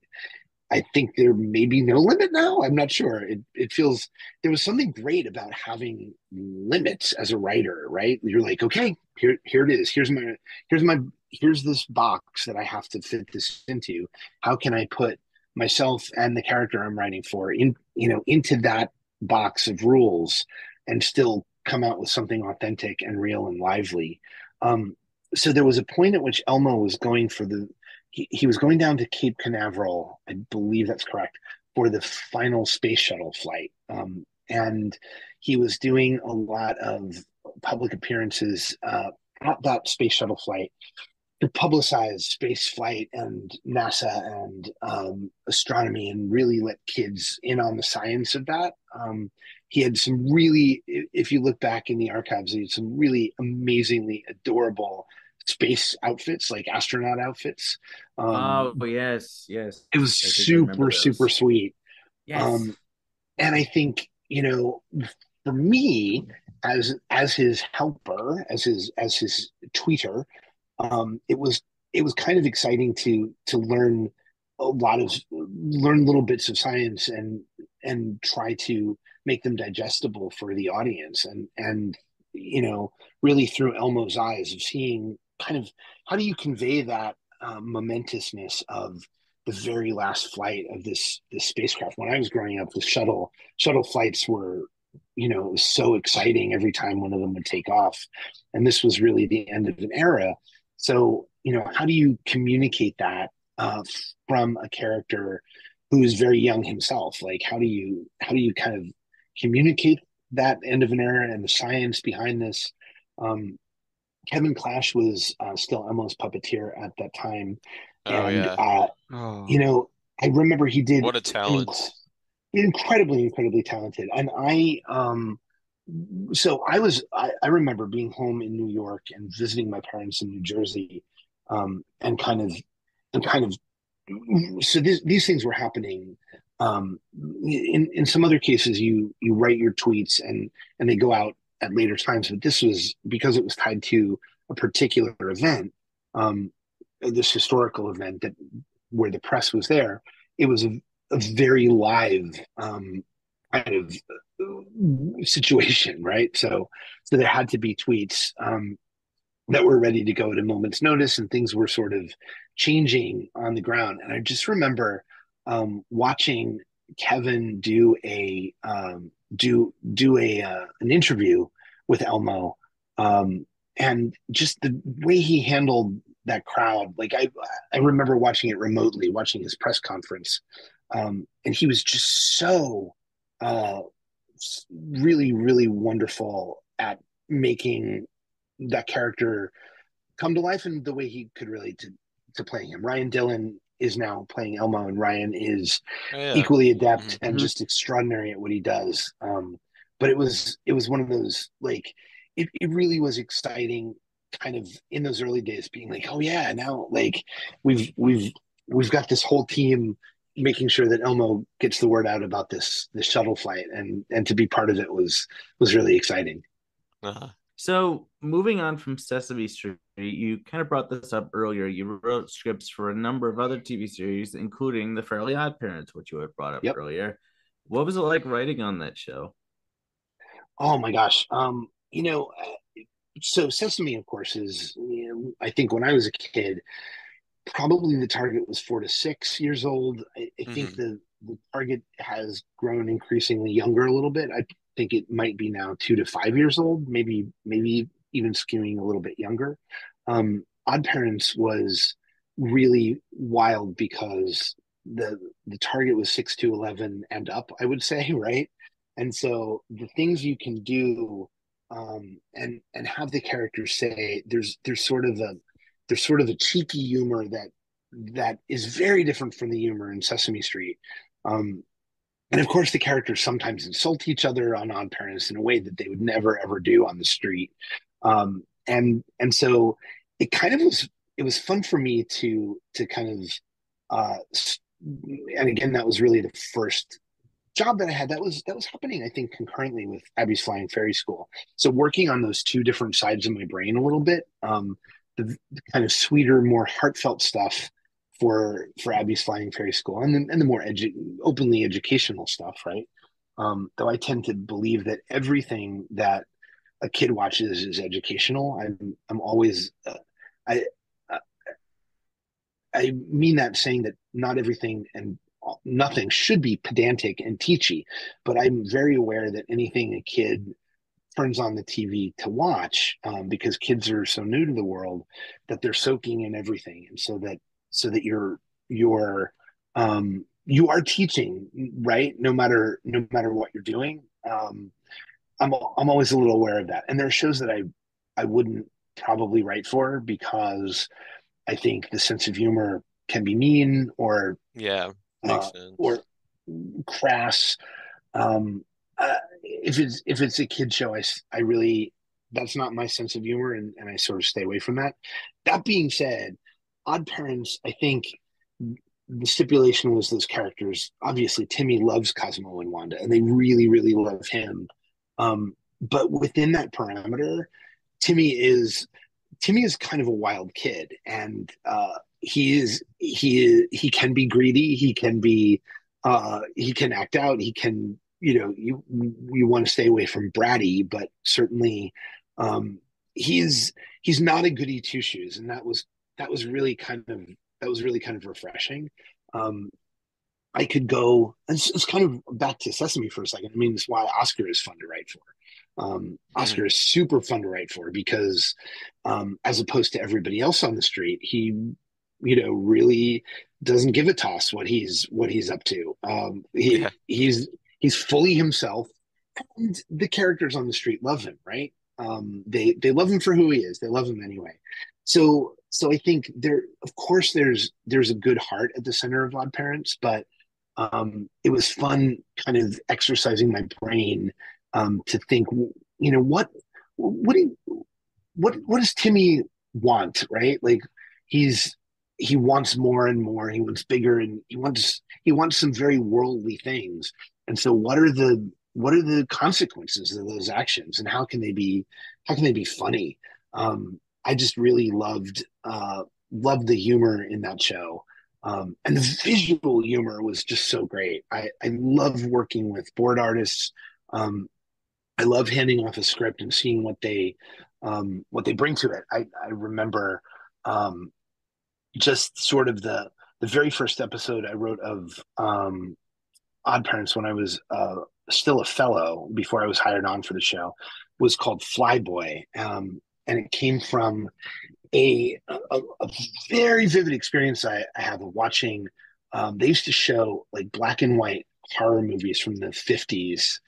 i think there may be no limit now i'm not sure. It it feels there was something great about having limits as a writer right? You're like okay here here it is. Here's my here's my here's this box that i have to fit this into. How can i put myself and the character i'm writing for in you know into that box of rules and still come out with something authentic and real and lively. Um, so there was a point at which Elmo was going for the he, he was going down to Cape Canaveral, I believe that's correct, for the final space shuttle flight. Um, and he was doing a lot of public appearances uh, at that space shuttle flight to publicize space flight and NASA and um, astronomy and really let kids in on the science of that. Um, he had some really, if you look back in the archives, he had some really amazingly adorable space outfits, like astronaut outfits. Um, oh yes, yes. it was I think I remember super, super sweet. Yes. Um, and I think you know, for me, as as his helper, as his as his tweeter, um, it was it was kind of exciting to to learn a lot of learn little bits of science and and try to make them digestible for the audience and and you know really through Elmo's eyes of seeing kind of how do you convey that um, momentousness of the very last flight of this this spacecraft. When I was growing up, the shuttle shuttle flights were, you know, it was so exciting every time one of them would take off, and this was really the end of an era. So, you know, how do you communicate that uh, from a character who is very young himself? Like, how do you how do you kind of communicate that end of an era and the science behind this? Um, Kevin Clash was uh, still Elmo's puppeteer at that time, Oh and yeah. uh, Oh. you know, I remember he did What a talent. inc- incredibly, incredibly talented. And I, um, so I was, I, I remember being home in New York and visiting my parents in New Jersey, um, and kind of, and kind of, so this, these things were happening. Um, in in some other cases, you you write your tweets and and they go out at later times, but this was because it was tied to a particular event. Um, this historical event that where the press was there, it was a, a very live um, kind of uh, situation, right? So, so there had to be tweets um, that were ready to go at a moment's notice, and things were sort of changing on the ground. And I just remember um, watching Kevin do a um, do do a uh, an interview with Elmo, um, and just the way he handled that crowd. Like I, I remember watching it remotely, watching his press conference, um, and he was just so uh, really, really wonderful at making that character come to life and the way he could relate to to playing him. Ryan Dillon is now playing Elmo, and Ryan is Oh, yeah. equally adept Mhm. and just extraordinary at what he does. Um, but it was it was one of those like it, it really was exciting kind of in those early days being like oh yeah now like we've we've we've got this whole team making sure that Elmo gets the word out about this this shuttle flight and and to be part of it was was really exciting. Uh-huh. So moving on from Sesame Street, you kind of brought this up earlier. You wrote scripts for a number of other TV series, including The Fairly Odd Parents, which you had brought up Yep. earlier. What was it like writing on that show? Oh my gosh. Um, you know, uh, so Sesame, of course, is, you know, I think when I was a kid, probably the target was four to six years old. I, I think Mhm. the, the target has grown increasingly younger a little bit. I think it might be now two to five years old, maybe, maybe even skewing a little bit younger. Um, Odd Parents was really wild because the the target was six to eleven and up, I would say, (laughs) right? And so the things you can do um, and and have the characters say there's there's sort of a there's sort of a cheeky humor that that is very different from the humor in Sesame Street. Um, and of course, the characters sometimes insult each other on Odd Parents in a way that they would never ever do on the street. Um, and and so it kind of was it was fun for me to to kind of uh, and again that was really the first job that I had that was that was happening I think concurrently with Abby's Flying Fairy School. So working on those two different sides of my brain a little bit, um, the, the kind of sweeter, more heartfelt stuff for for Abby's Flying Fairy School, and then and the more edu- openly educational stuff, right? Um, though I tend to believe that everything that a kid watches is educational. I'm I'm always uh, I uh, I mean that saying that not everything and nothing should be pedantic and teachy, but I'm very aware that anything a kid turns on the TV to watch, um, because kids are so new to the world that they're soaking in everything, and so that so that you're you're um, you are teaching, right? No matter no matter what you're doing. Um, I'm I'm always a little aware of that, and there are shows that I I wouldn't probably write for because I think the sense of humor can be mean or Yeah, makes uh, sense. or crass. Um, uh, if it's if it's a kid show, I I really that's not my sense of humor, and, and I sort of stay away from that. That being said, Odd Parents, I think the stipulation was those characters. Obviously, Timmy loves Cosmo and Wanda, and they really, really love him. Um, but within that parameter, Timmy is Timmy is kind of a wild kid, and uh, he is he he can be greedy. He can be uh, he can act out. He can you know you you want to stay away from bratty, but certainly um, he's he's not a goody two shoes, and that was that was really kind of that was really kind of refreshing. Um, I could go. It's, it's kind of back to Sesame for a second. I mean, it's why Oscar is fun to write for. Um, Oscar mm-hmm. is super fun to write for because, um, as opposed to everybody else on the street, he, you know, really doesn't give a toss what he's what he's up to. Um, he yeah. he's he's fully himself, and the characters on the street love him. Right? Um, they they love him for who he is. They love him anyway. So so I think there, of course, there's there's a good heart at the center of Odd Parents, but um, it was fun, kind of exercising my brain um, to think, you know, what what do you, what what does Timmy want, right? Like he's he wants more and more. He wants bigger, and he wants he wants some very worldly things. And so, what are the what are the consequences of those actions, and how can they be how can they be funny? Um, I just really loved uh, loved the humor in that show. Um, and the visual humor was just so great. I, I love working with board artists. Um, I love handing off a script and seeing what they um, what they bring to it. I, I remember um, just sort of the the very first episode I wrote of um, Odd Parents when I was uh, still a fellow before I was hired on for the show was called Flyboy, um, and it came from a, a, a very vivid experience I, I have of watching. Um, they used to show like black and white horror movies from the 50s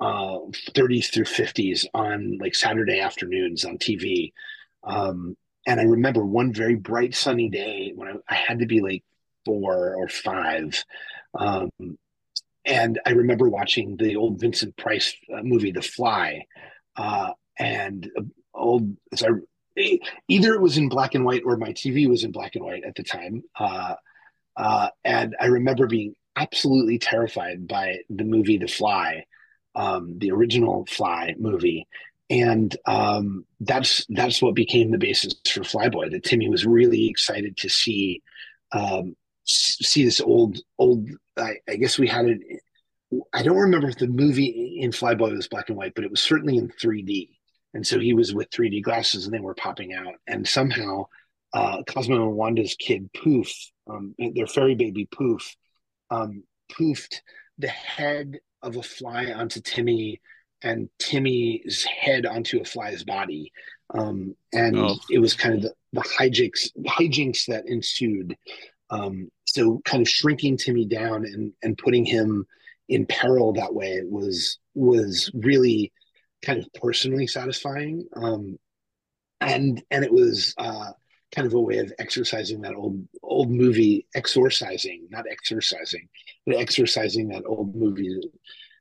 uh, 30s through 50s on like Saturday afternoons on TV. Um, and I remember one very bright sunny day when I, I had to be like four or five. Um, and I remember watching the old Vincent Price uh, movie, The Fly. Uh, and uh, old, either it was in black and white or my TV was in black and white at the time. Uh, uh, and I remember being absolutely terrified by the movie The Fly um, the original Fly movie, and um, that's that's what became the basis for Flyboy. That Timmy was really excited to see um, see this old old. I, I guess we had it. I don't remember if the movie in Flyboy was black and white, but it was certainly in 3D. And so he was with 3D glasses, and they were popping out. And somehow, uh, Cosmo and Wanda's kid Poof, um, their fairy baby Poof, um, poofed the head of a fly onto Timmy and Timmy's head onto a fly's body. Um, and oh. it was kind of the, the hijinks, hijinks that ensued. Um, so kind of shrinking Timmy down and, and putting him in peril that way was, was really kind of personally satisfying. Um, and, and it was, uh, kind of a way of exercising that old old movie exorcising not exercising but exercising that old movie that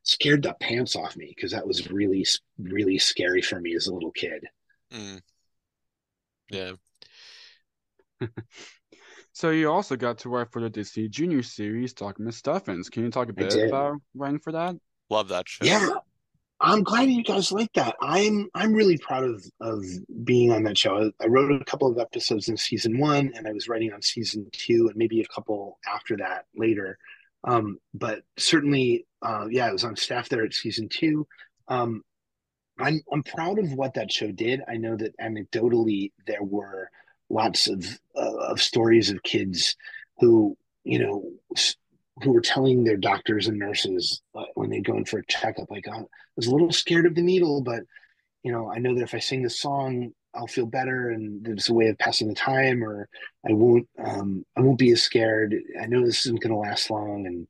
scared the pants off me because that was really really scary for me as a little kid mm. yeah (laughs) so you also got to write for the disney junior series Doc McStuffins can you talk a bit about writing for that love that show yeah I'm glad you guys like that. I'm I'm really proud of of being on that show. I, I, wrote a couple of episodes in season one, and I was writing on season two, and maybe a couple after that later. Um, but certainly, uh, yeah, I was on staff there at season two. Um, I'm I'm proud of what that show did. I know that anecdotally there were lots of uh, of stories of kids who you know who were telling their doctors and nurses uh, when they go in for a checkup, like, oh, I was a little scared of the needle, but you know, I know that if I sing this song, I'll feel better, and it's a way of passing the time, or I won't, um, I won't be as scared. I know this isn't going to last long, and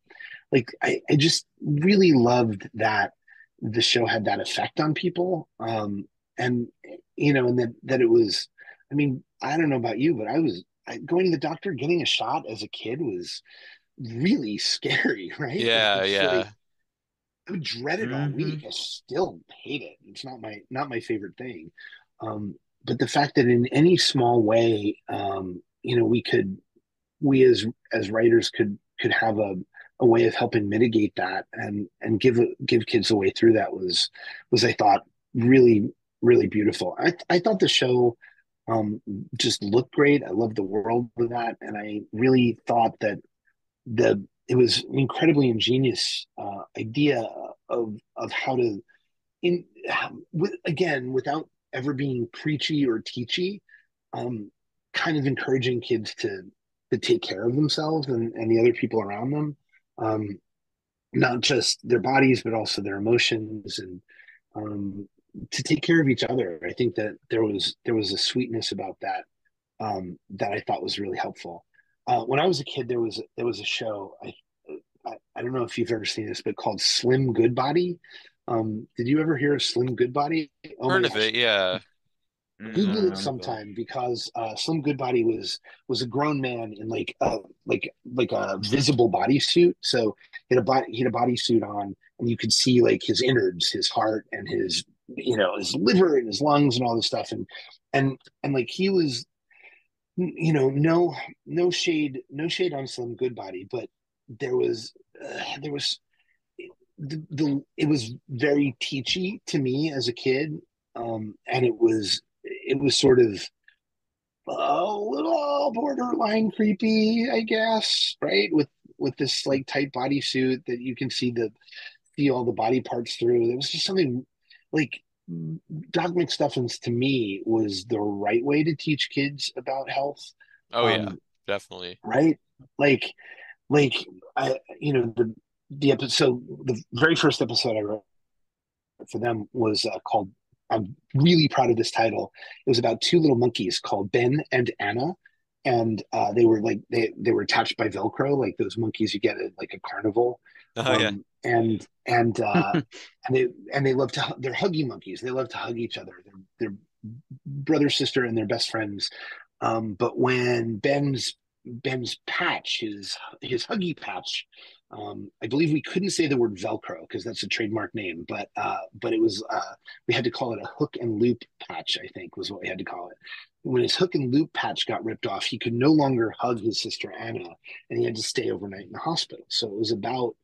like, I, I just really loved that the show had that effect on people, um, and you know, and that that it was. I mean, I don't know about you, but I was I, going to the doctor, getting a shot as a kid was really (laughs) scary, right? Yeah, yeah. Like, I would dread it mm-hmm. all week. I still hate it. It's not my not my favorite thing. Um, but the fact that in any small way, um, you know, we could we as as writers could could have a a way of helping mitigate that and and give give kids a way through that was was I thought really really beautiful. I I thought the show um, just looked great. I loved the world of that, and I really thought that the it was an incredibly ingenious uh, idea of of how to in with, again without ever being preachy or teachy, um, kind of encouraging kids to to take care of themselves and, and the other people around them, um, not just their bodies but also their emotions and um, to take care of each other. I think that there was there was a sweetness about that um, that I thought was really helpful. Uh, when I was a kid, there was there was a show. I, I, I don't know if you've ever seen this, but called Slim Goodbody. Um, did you ever hear of Slim Goodbody? Oh Heard of it, yeah. Google it sometime because uh, Slim Goodbody was was a grown man in like a like like a visible bodysuit. So he had a body he had a bodysuit on, and you could see like his innards, his heart, and his you know his liver and his lungs and all this stuff. And and and like he was, you know, no no shade no shade on Slim Goodbody, but there was uh, there was the, the it was very teachy to me as a kid um and it was it was sort of a little borderline creepy, I guess, right? With with this like tight bodysuit that you can see the see all the body parts through. It was just something like Doc McStuffins to me was the right way to teach kids about health. Oh um, yeah, definitely. Right? Like like I you know the the episode the very first episode I wrote for them was uh, called I'm really proud of this title. It was about two little monkeys called Ben and Anna, and uh, they were like they they were attached by Velcro, like those monkeys you get at like a carnival. Oh um, yeah. And and uh, (laughs) and they and they love to they're huggy monkeys. They love to hug each other. They're they're brother sister and they're best friends. Um, but when Ben's Ben's patch, his his huggy patch, um, I believe we couldn't say the word Velcro because that's a trademark name, but uh, but it was uh, we had to call it a hook and loop patch. I think was what we had to call it. When his hook and loop patch got ripped off, he could no longer hug his sister Anna, and he had to stay overnight in the hospital. So it was about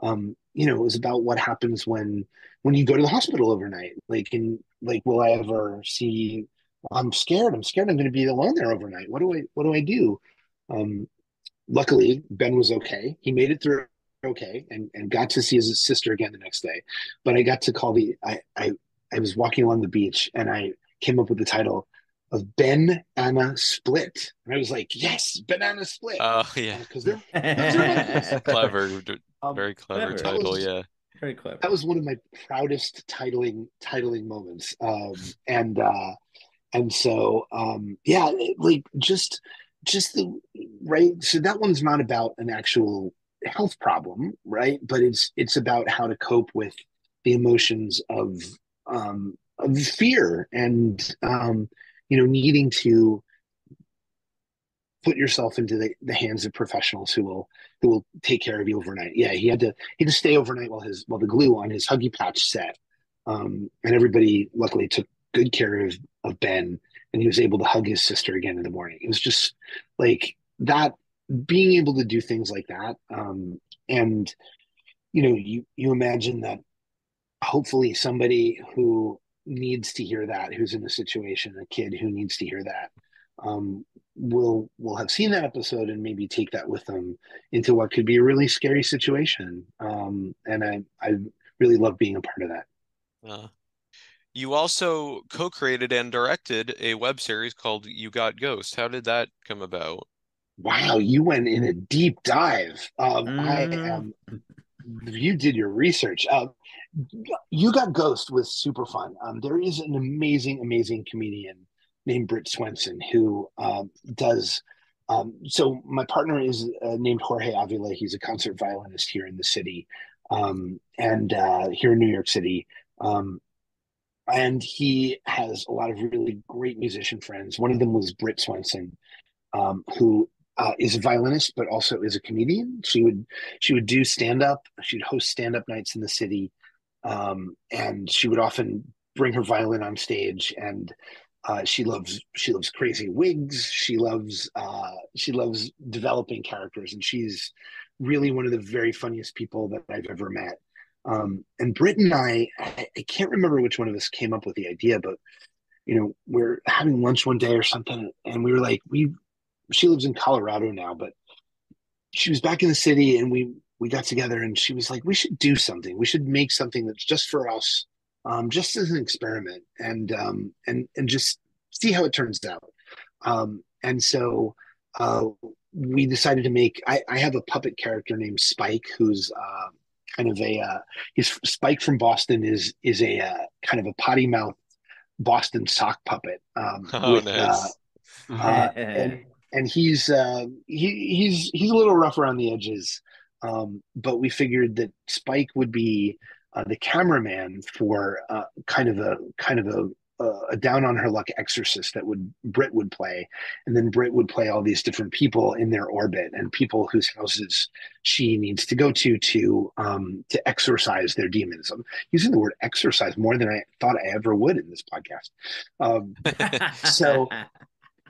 um, you know it was about what happens when when you go to the hospital overnight. Like in like will I ever see? I'm scared. I'm scared. I'm going to be alone there overnight. What do I what do I do? Um, luckily, Ben was okay. He made it through okay and, and got to see his sister again the next day. But I got to call the I, I I was walking along the beach and I came up with the title of Ben Anna Split. And I was like, yes, Banana Split. Oh yeah. Because uh, they're, they're (laughs) clever, um, very clever, clever. title, was, yeah. Very clever. That was one of my proudest titling titling moments. Um (laughs) and uh and so um yeah, like just just the right so that one's not about an actual health problem, right? But it's it's about how to cope with the emotions of um, of fear and um, you know needing to put yourself into the, the hands of professionals who will who will take care of you overnight. Yeah, he had to he had to stay overnight while his while the glue on his huggy patch set, um, and everybody luckily took good care of of Ben, and he was able to hug his sister again in the morning. It was just like that being able to do things like that um, and you know you you imagine that hopefully somebody who needs to hear that who's in a situation a kid who needs to hear that um, will will have seen that episode and maybe take that with them into what could be a really scary situation um, and i i really love being a part of that uh, you also co-created and directed a web series called you got ghost how did that come about wow, you went in a deep dive. Um, mm. I am. You did your research. Uh, you got Ghost was super fun. Um, there is an amazing, amazing comedian named Britt Swenson who um, does. Um, so my partner is uh, named Jorge Avila. He's a concert violinist here in the city, um, and uh, here in New York City. Um, and he has a lot of really great musician friends. One of them was Britt Swenson, um, who uh, is a violinist, but also is a comedian. She would she would do stand up. She'd host stand up nights in the city, um, and she would often bring her violin on stage. And uh, she loves she loves crazy wigs. She loves uh, she loves developing characters, and she's really one of the very funniest people that I've ever met. Um, and Britt and I, I, I can't remember which one of us came up with the idea, but you know, we're having lunch one day or something, and we were like, we she lives in Colorado now, but she was back in the city, and we we got together, and she was like, we should do something. We should make something that's just for us um, just as an experiment and um, and and just see how it turns out. Um, and so uh, we decided to make. I, I, have a puppet character named Spike, who's uh, kind of a uh, he's Spike from Boston is is a uh, kind of a potty mouth Boston sock puppet. Um, (laughs) oh, with, nice. Uh, uh, and and he's uh, he he's he's a little rough around the edges. Um, but we figured that Spike would be uh, the cameraman for uh, kind of a kind of a, a down on her luck exorcist that would Britt would play, and then Britt would play all these different people in their orbit and people whose houses she needs to go to to um, to exorcise their demons. I'm using the word exorcise more than I thought I ever would in this podcast. Um, (laughs) so,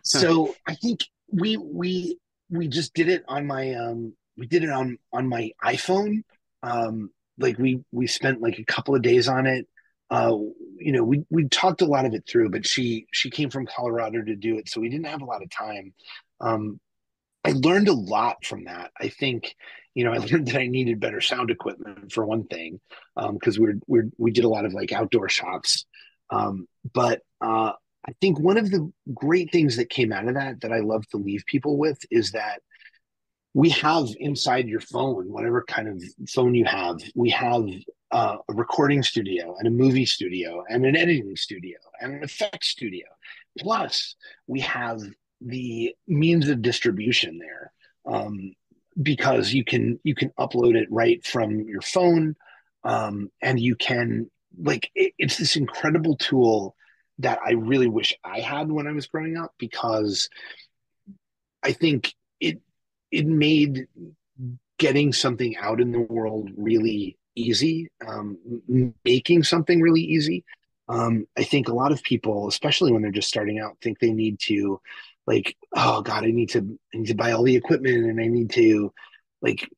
so I think we we we just did it on my um we did it on on my iPhone. Um, like we we spent like a couple of days on it. Uh you know we we talked a lot of it through but she she came from colorado to do it so we didn't have a lot of time. Um i learned a lot from that. I think you know (laughs) i learned that i needed better sound equipment for one thing um because we're we're we did a lot of like outdoor shots um but uh i think one of the great things that came out of that that i love to leave people with is that we have inside your phone, whatever kind of phone you have, we have uh, a recording studio and a movie studio and an editing studio and an effects studio. Plus, we have the means of distribution there um, because you can you can upload it right from your phone um, and you can like it, it's this incredible tool that I really wish I had when I was growing up because I think it it made getting something out in the world really easy, um, making something really easy. Um, I think a lot of people, especially when they're just starting out, think they need to, like, oh God, I need to, I need to buy all the equipment and I need to, like,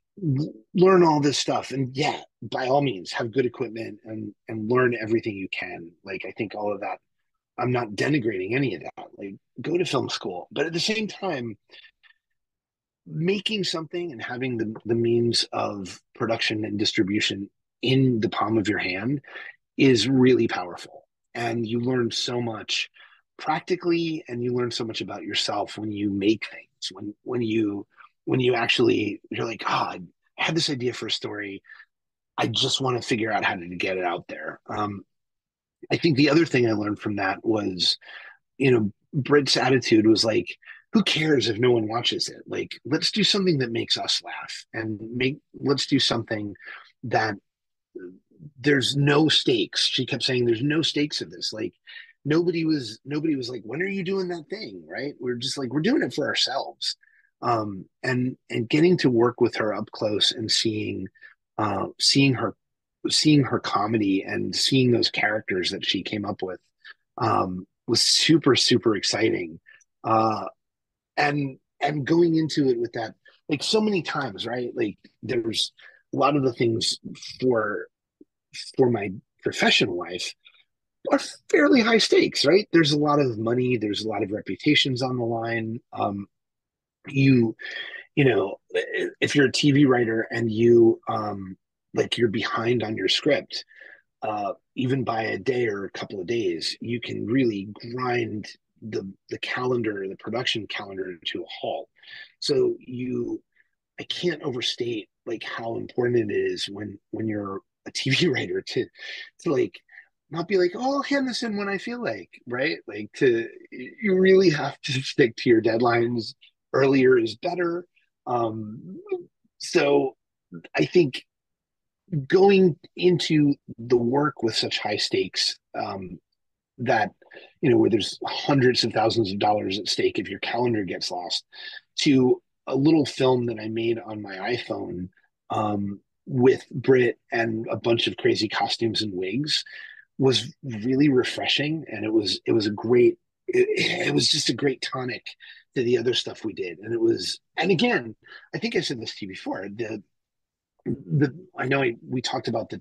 learn all this stuff. And yeah, by all means, have good equipment and and learn everything you can. Like, I think all of that. I'm not denigrating any of that. Like, go to film school, but at the same time, making something and having the, the means of production and distribution in the palm of your hand is really powerful. And you learn so much practically and you learn so much about yourself when you make things when when you when you actually you're like oh i had this idea for a story. I just want to figure out how to get it out there. Um, i think the other thing i learned from that was you know Brit's attitude was like who cares if no one watches it? Like let's do something that makes us laugh and make let's do something that there's no stakes. She kept saying there's no stakes of this. Like nobody was nobody was like when are you doing that thing? Right? We're just like we're doing it for ourselves. Um and and getting to work with her up close and seeing uh seeing her seeing her comedy and seeing those characters that she came up with um was super super exciting. Uh and and going into it with that like so many times right? Like there's a lot of the things for for my professional life are fairly high stakes right? There's a lot of money there's a lot of reputations on the line. Um you you know if you're a tv writer and you um like you're behind on your script uh even by a day or a couple of days you can really grind the the calendar, the production calendar to a halt. So you, I can't overstate like how important it is when when you're a TV (laughs) writer to to like not be like, oh, I'll hand this in when I feel like, right? Like to you really have to (laughs) stick to your deadlines. Earlier is better. Um, so I think going into the work with such high stakes um, that you know where there's hundreds of thousands of dollars at stake if your calendar gets lost to a little film that i made on my iphone um, with brit and a bunch of crazy costumes and wigs was really refreshing and it was it was a great it, it was just a great tonic to the other stuff we did, and it was. And again, I think I said this to you before. The the I know I, we talked about the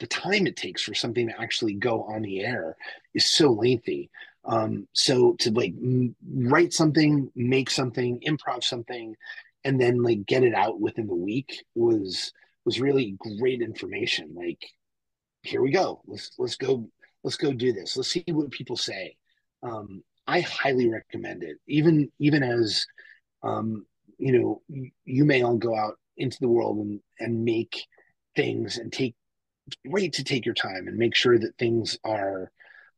the time it takes for something to actually go on the air is so lengthy. Um, so to like m- write something, make something, improv something, and then like get it out within the week was was really great information. Like, here we go. Let's let's go let's go do this. Let's see what people say. Um, I highly recommend it. Even even as um, you know, you, you may all go out into the world and and make things and take great to take your time and make sure that things are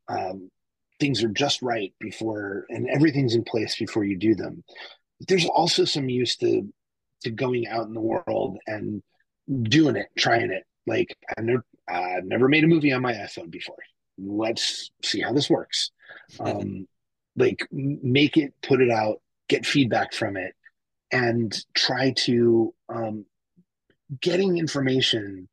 um, things are just right before and everything's in place before you do them. There's also some use to to going out in the world and doing it, trying it. Like I've never, I've never made a movie on my iPhone before. Let's see how this works. (laughs) Um, like make it, put it out, get feedback from it, and try to um, getting information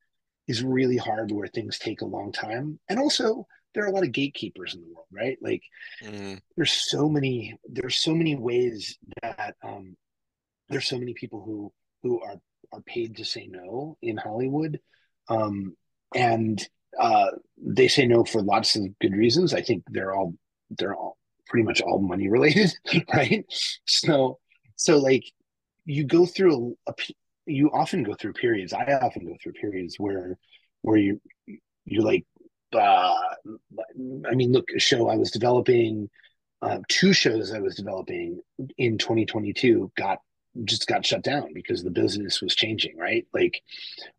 is really hard where things take a long time. And also there are a lot of gatekeepers in the world, right? Like mm. there's so many there's so many ways that um, there's so many people who who are are paid to say no in Hollywood, um, and uh, they say no for lots of good reasons. I think they're all they're all pretty much all money related, (laughs) right? So so like you go through a, a you often go through periods. I often go through periods where where you you're like uh, I mean, look, a show I was developing, uh, two shows I was developing in 2022 got just got shut down because the business was changing, right? Like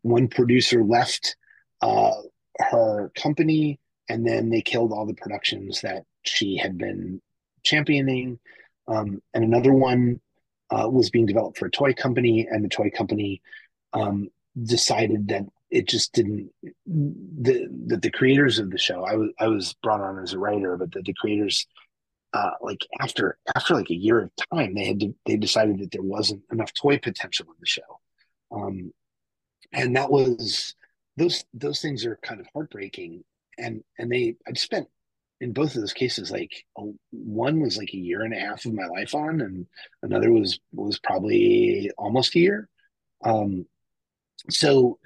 one producer left uh, her company and then they killed all the productions that she had been championing. Um, and another one uh, was being developed for a toy company, and the toy company um, decided that it just didn't the that the creators of the show I was I was brought on as a writer, but that the creators uh, like after after like a year of time, they had to, they decided that there wasn't enough toy potential in the show, um, and that was those those things are kind of heartbreaking. And and they I'd spent in both of those cases like one was like a year and a half of my life on, and another was was probably almost a year. Um, so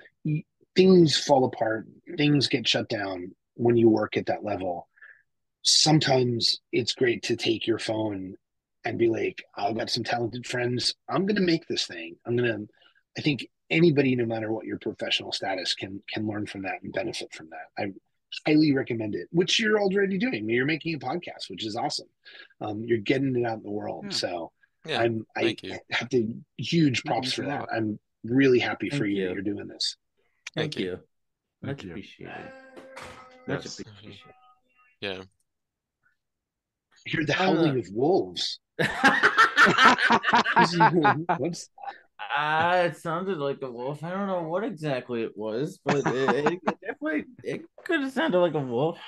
things fall apart, things get shut down when you work at that level sometimes it's great to take your phone and be like, I've got some talented friends. I'm going to make this thing. I'm going to, I think anybody, no matter what your professional status can, can learn from that and benefit from that. I highly recommend it, which you're already doing. You're making a podcast, which is awesome. Um, you're getting it out in the world. Yeah. So yeah, I'm, I you. (laughs) have to huge props for that. I'm really happy for you. you. You're doing this. Thank, Thank you. you. Much appreciated. Much yes. appreciated. Yeah hear the howling of wolves. (laughs) (laughs) What's uh, it sounded like a wolf. I don't know what exactly it was, but it, it definitely it could have sounded like a wolf.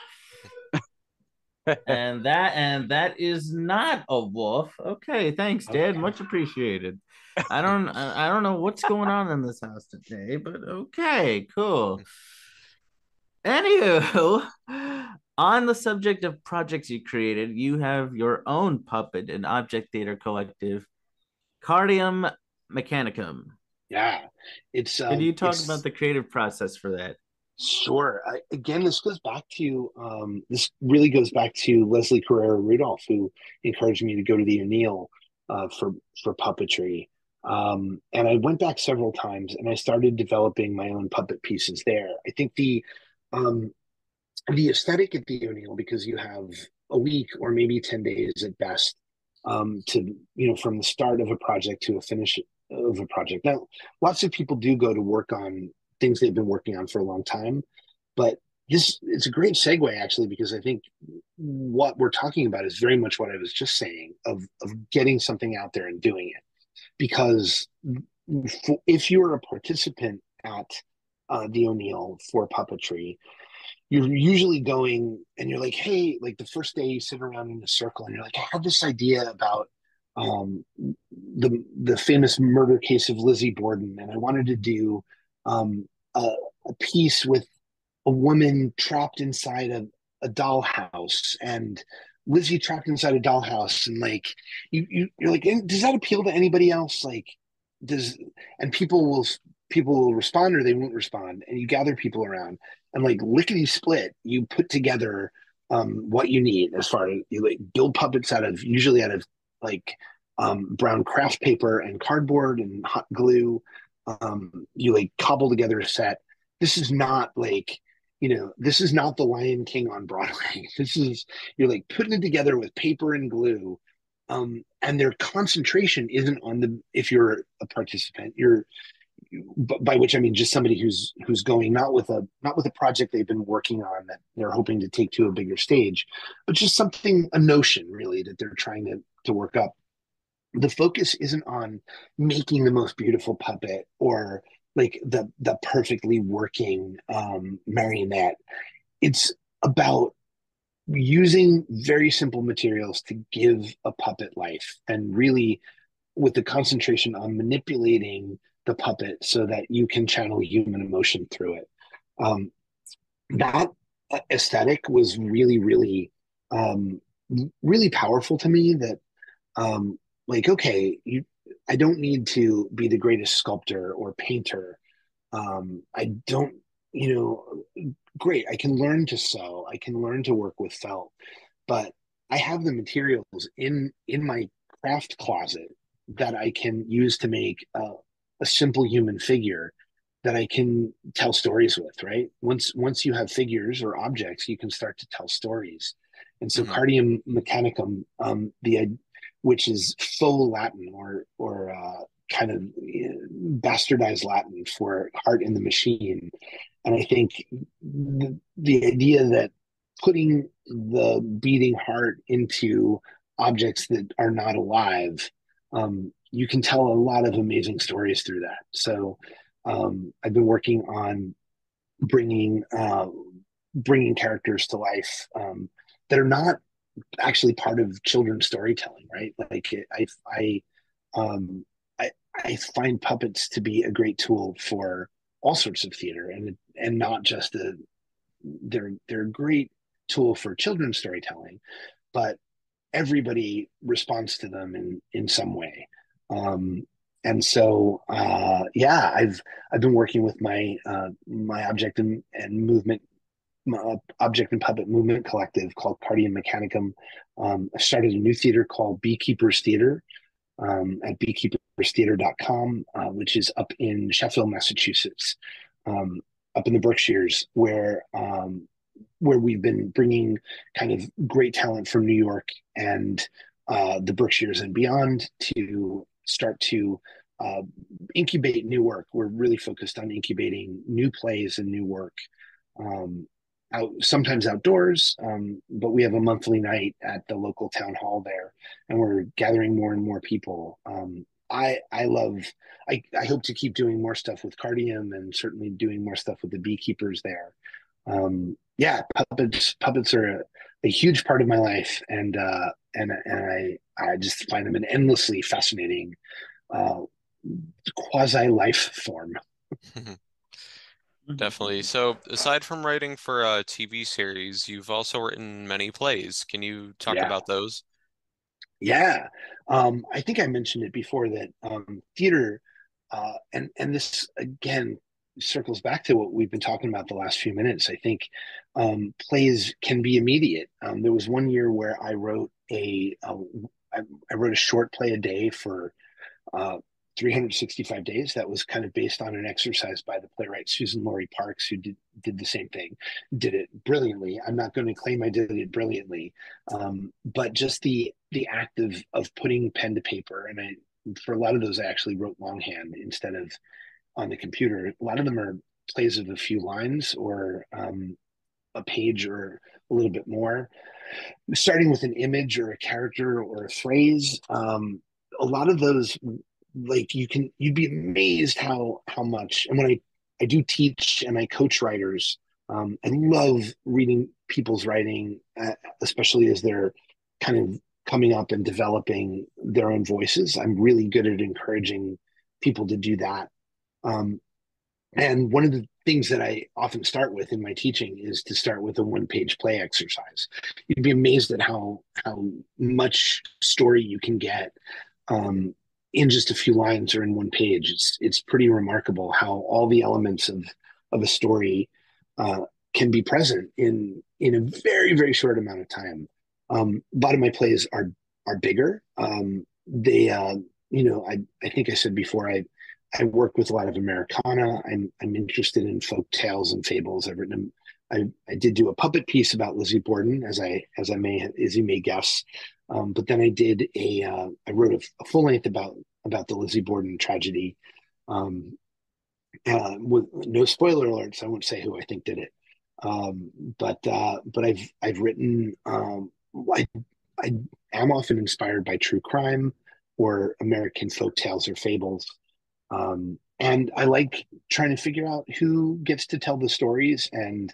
(laughs) and that and that is not a wolf. Okay, thanks, Dad. Okay. Much appreciated. (laughs) I don't I don't know what's going on in this house today, but okay, cool. Anywho, (laughs) on the subject of projects you created, you have your own puppet and object theater collective, Cardium Mechanicum. Yeah, it's. Um, Can you talk about the creative process for that? Sure. I, again, this goes back to um, this really goes back to Leslie Carrara Rudolph, who encouraged me to go to the O'Neill uh, for for puppetry. Um, and I went back several times, and I started developing my own puppet pieces there. I think the um, the aesthetic at the O'Neill because you have a week or maybe 10 days at best um, to, you know, from the start of a project to a finish of a project. Now, lots of people do go to work on things they've been working on for a long time, but this it's a great segue actually because I think what we're talking about is very much what I was just saying of of getting something out there and doing it. Because if you're a participant at uh, the O'Neill for puppetry, you're usually going and you're like, hey, like the first day you sit around in a circle and you're like, I have this idea about um, the the famous murder case of Lizzie Borden, and I wanted to do um, a, a piece with a woman trapped inside a, a dollhouse and Lizzie trapped inside a dollhouse, and like you, you you're like, does that appeal to anybody else? Like, does and people will people will respond or they won't respond, and you gather people around, and like lickety split, you put together um, what you need as far as you like build puppets out of usually out of like um, brown craft paper and cardboard and hot glue. Um, you like cobble together a set. This is not like you know this is not the Lion King on Broadway. (laughs) This is you're like putting it together with paper and glue. Um, and their concentration isn't on the if you're a participant you're by which I mean just somebody who's who's going not with a not with a project they've been working on that they're hoping to take to a bigger stage, but just something a notion really that they're trying to to work up. The focus isn't on making the most beautiful puppet or like the the perfectly working um, marionette. It's about using very simple materials to give a puppet life and really with the concentration on manipulating the puppet so that you can channel human emotion through it. Um, that aesthetic was really, really, um, really powerful to me. That, um, like, okay, you, I don't need to be the greatest sculptor or painter. Um, I don't, you know, great. I can learn to sew. I can learn to work with felt, but I have the materials in in my craft closet that I can use to make uh, a simple human figure that I can tell stories with, right? Once once you have figures or objects, you can start to tell stories. And so mm-hmm. Cardium Mechanicum, um, the which is faux Latin or or uh, kind of bastardized Latin for heart in the machine. And I think the, the idea that putting the beating heart into objects that are not alive um, you can tell a lot of amazing stories through that. So um, I've been working on bringing uh, bringing characters to life um, that are not actually part of children's storytelling, right? Like I I um, I, I find puppets to be a great tool for all sorts of theater and and not just a they're they're a great tool for children's storytelling, but everybody responds to them in in some way. Um, and so, uh, yeah, I've I've been working with my uh, my object and, and movement object and puppet movement collective called Cardium Mechanicum. Um, I started a new theater called Beekeepers Theater um, at beekeeperstheater.com, uh, which is up in Sheffield, Massachusetts, um, up in the Berkshires, where um, where we've been bringing kind of great talent from New York and uh, the Berkshires and beyond to start to uh, incubate new work. We're really focused on incubating new plays and new work. Um, out sometimes outdoors, um, but we have a monthly night at the local town hall there, and we're gathering more and more people. Um, I I love I I hope to keep doing more stuff with Cardium and certainly doing more stuff with the beekeepers there. Um, yeah, puppets puppets are a, a, huge part of my life, and uh, and and I I just find them an endlessly fascinating uh, quasi life form. (laughs) Definitely. So, aside from writing for a TV series, you've also written many plays. Can you talk yeah. about those? Yeah, um, I think I mentioned it before that um, theater, uh, and and this again circles back to what we've been talking about the last few minutes. I think um, plays can be immediate. Um, there was one year where I wrote a, a I, I wrote a short play a day for uh, 365 days. That was kind of based on an exercise by the playwright Suzan-Lori Parks, who did did the same thing, did it brilliantly. I'm not going to claim I did it brilliantly, um, but just the the act of of putting pen to paper, and I for a lot of those I actually wrote longhand instead of on the computer. A lot of them are plays of a few lines or um, a page or a little bit more. Starting with an image or a character or a phrase, um, a lot of those, like you can, you'd be amazed how how much. And when I I do teach and I coach writers, um, I love reading people's writing, uh, especially as they're kind of coming up and developing their own voices. I'm really good at encouraging people to do that um, and one of the things that I often start with in my teaching is to start with a one-page play exercise. You'd be amazed at how how much story you can get um, in just a few lines or in one page. It's it's pretty remarkable how all the elements of of a story uh, can be present in in a very very short amount of time. Um, a lot of my plays are are bigger. Um, they uh, you know I I think I said before I I work with a lot of Americana. I'm I'm interested in folk tales and fables. I've written I, I did do a puppet piece about Lizzie Borden, as I as I may as you may guess. Um, but then I did a uh, I wrote a, a, full length about about the Lizzie Borden tragedy. Um, uh, with no spoiler alerts, I won't say who I think did it. Um, but uh, but I've I've written um, I I am often inspired by true crime or American folk tales or fables. Um, and I like trying to figure out who gets to tell the stories and,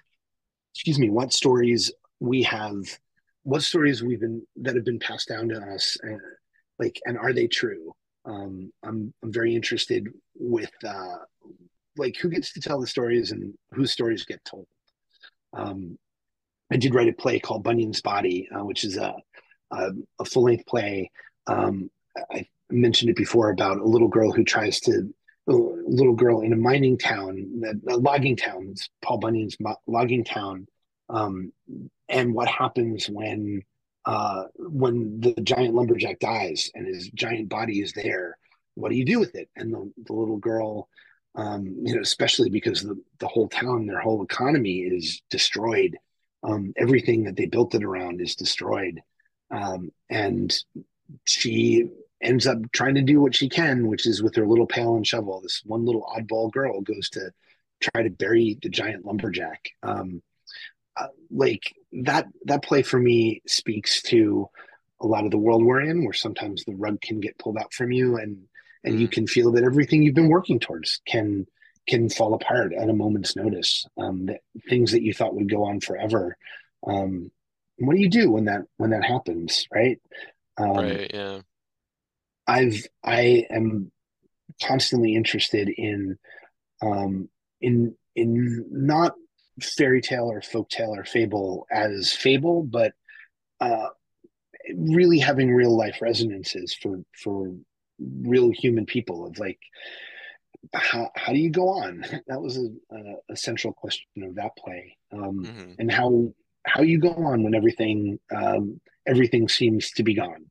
excuse me, what stories we have, what stories we've been that have been passed down to us, and, like, and are they true? Um, I'm I'm very interested with uh, like who gets to tell the stories and whose stories get told. Um, I did write a play called Bunyan's Body, uh, which is a a, a full length play. Um, I mentioned it before about a little girl who tries to a little girl in a mining town, a logging town. It's Paul Bunyan's logging town, um, and what happens when uh, when the giant lumberjack dies and his giant body is there? What do you do with it? And the, the little girl, um, you know, especially because the the whole town, their whole economy is destroyed. Um, everything that they built it around is destroyed, um, and she ends up trying to do what she can, which is with her little pail and shovel. This one little oddball girl goes to try to bury the giant lumberjack. Um, uh, like that that play for me speaks to a lot of the world we're in, where sometimes the rug can get pulled out from you, and and you mm. can feel that everything you've been working towards can can fall apart at a moment's notice. Um, that things that you thought would go on forever. Um, what do you do when that when that happens, right? Um, right. Yeah. I've I am constantly interested in um, in in not fairy tale or folk tale or fable as fable, but uh, really having real life resonances for for real human people of like how, how do you go on (laughs) that was a, a, a central question of that play um, mm-hmm. and how how you go on when everything um, everything seems to be gone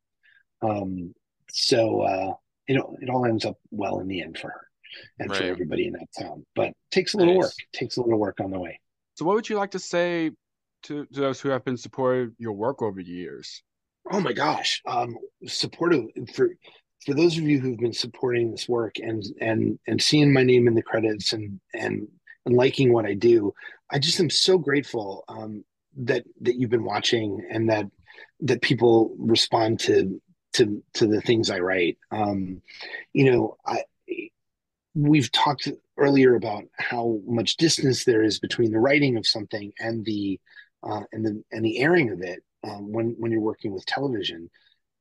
um, so uh, it it all ends up well in the end for her and right. for everybody in that town. But takes a little nice. work. Takes a little work on the way. So, what would you like to say to, to those who have been supporting your work over the years? Oh my gosh, um, supportive for for those of you who've been supporting this work and and and seeing my name in the credits and and and liking what I do. I just am so grateful um, that that you've been watching and that that people respond to to to the things I write. Um, you know, I we've talked earlier about how much distance there is between the writing of something and the uh, and the and the airing of it um, when when you're working with television.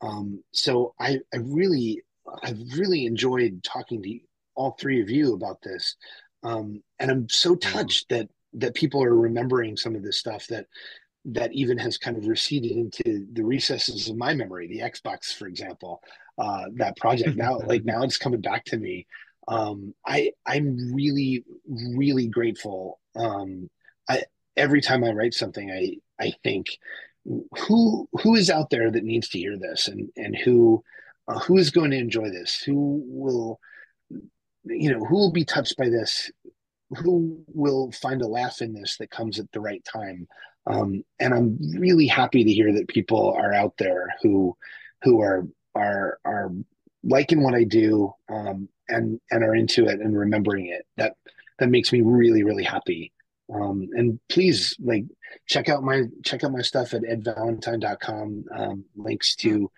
Um, so I I really I've really enjoyed talking to all three of you about this, um, and I'm so mm-hmm. touched that that people are remembering some of this stuff that that even has kind of receded into the recesses of my memory the xbox for example uh, that project now like (laughs) now it's coming back to me um, i i'm really really grateful. Um, i every time i write something i i think who who is out there that needs to hear this? And and who uh, who is going to enjoy this? Who will you know who will be touched by this? Who will find a laugh in this that comes at the right time? Um, and I'm really happy to hear that people are out there who who are are are liking what I do. Um, and and are into it and remembering it. That that makes me really really happy. Um, and please like check out my check out my stuff at edvalentine.com. Um, links to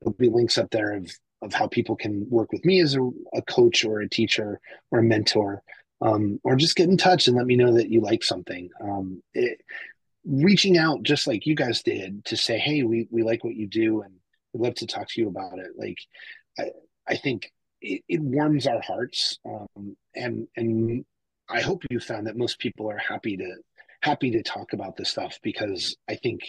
there'll be links up there of of how people can work with me as a, a coach or a teacher or a mentor. Um, or just get in touch and let me know that you like something. Um, it, reaching out just like you guys did to say, hey, we, we like what you do and we'd love to talk to you about it. Like, I, I think it, it warms our hearts. Um, and, and I hope you found that most people are happy to happy to talk about this stuff because I think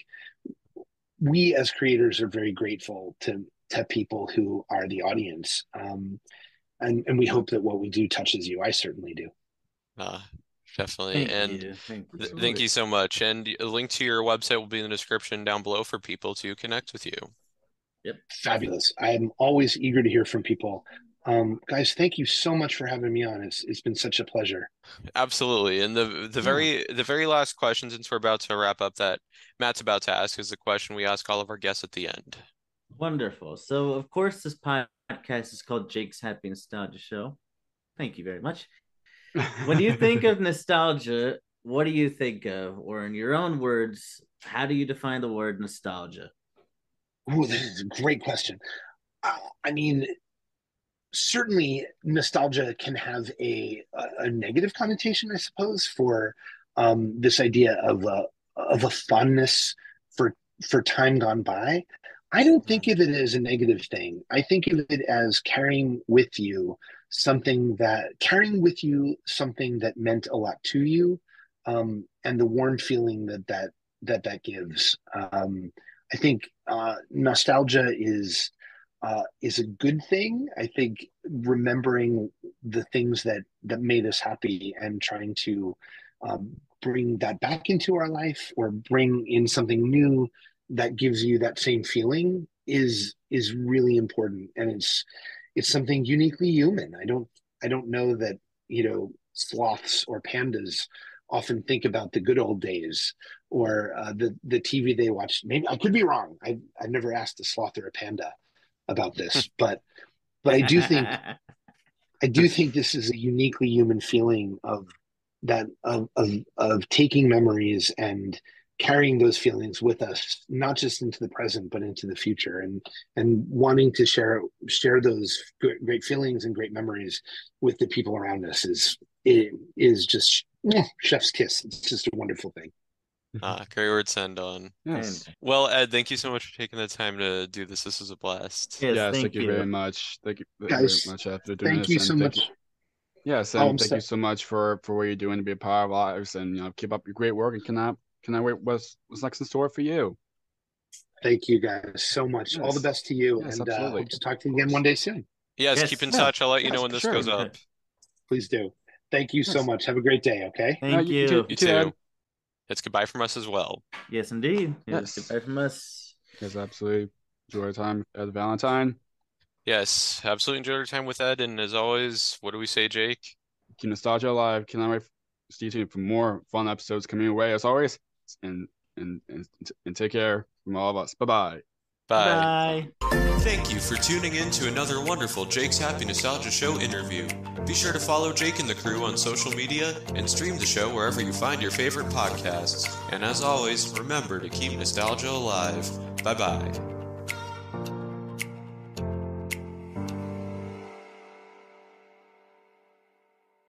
we as creators are very grateful to to people who are the audience. Um, and and we hope that what we do touches you. I certainly do. Uh, definitely. Thank and you. Thank you. th- thank you so much. And a link to your website will be in the description down below for people to connect with you. Yep. Fabulous. I'm always eager to hear from people. Um, guys, thank you so much for having me on. It's it's been such a pleasure. Absolutely. And the the very the very last question, since we're about to wrap up, that Matt's about to ask is the question we ask all of our guests at the end. Wonderful. So, of course, this podcast is called Jake's Happy Nostalgia Show. Thank you very much. When you think of (laughs) nostalgia, what do you think of? Or, in your own words, how do you define the word nostalgia? Ooh, this is a great question. Uh, I mean, certainly nostalgia can have a a negative connotation, I suppose, for um, this idea of a of a fondness for for time gone by. I don't think of it as a negative thing. I think of it as carrying with you something that carrying with you something that meant a lot to you, um, and the warm feeling that that that that gives. Um, I think uh, nostalgia is uh, is a good thing. I think remembering the things that that made us happy and trying to um, bring that back into our life or bring in something new that gives you that same feeling is is really important. And it's it's something uniquely human. I don't i don't know that you know sloths or pandas often think about the good old days or uh, the the tv they watched. Maybe i could be wrong. I i've never asked a sloth or a panda about this (laughs) but but i do think (laughs) i do think this is a uniquely human feeling of that of of, of taking memories and carrying those feelings with us not just into the present but into the future and and wanting to share share those great, great feelings and great memories with the people around us is it is just eh, chef's kiss. It's just a wonderful thing Ah, great word to end on. Yes. Well, Ed, thank you so much for taking the time to do this. This was a blast. Yes, yes, thank thank, you, you. very much. Thank you Guys, very much after doing thank this. you so thank much you- Yes, Oh, and I'm thank so- you so much for for what you're doing to be a part of our lives, and you know, keep up your great work. And can cannot cannot wait what's what's next in store for you. thank you guys so much all the best to you Yes, and uh, hope to talk to you again one day soon Yes, Yes. keep in Yeah. touch. I'll let you Yes, know when this sure. goes up. please do thank you so much have a great day okay Thank Uh, you. you too. You too, Ed. too. It's goodbye from us as well. Yes, indeed. Yes. Yes. Goodbye from us. Yes, absolutely. Enjoy your time at Valentine. Yes, absolutely enjoyed our time with Ed. And as always, what do we say, Jake? Keep nostalgia alive. Cannot wait. Stay tuned for more fun episodes coming your way as always. And and and, and take care from all of us. Bye bye. Bye. Bye. Thank you for tuning in to another wonderful Jake's Happy Nostalgia Show interview. Be sure to follow Jake and the crew on social media and stream the show wherever you find your favorite podcasts. And as always, remember to keep nostalgia alive. Bye bye.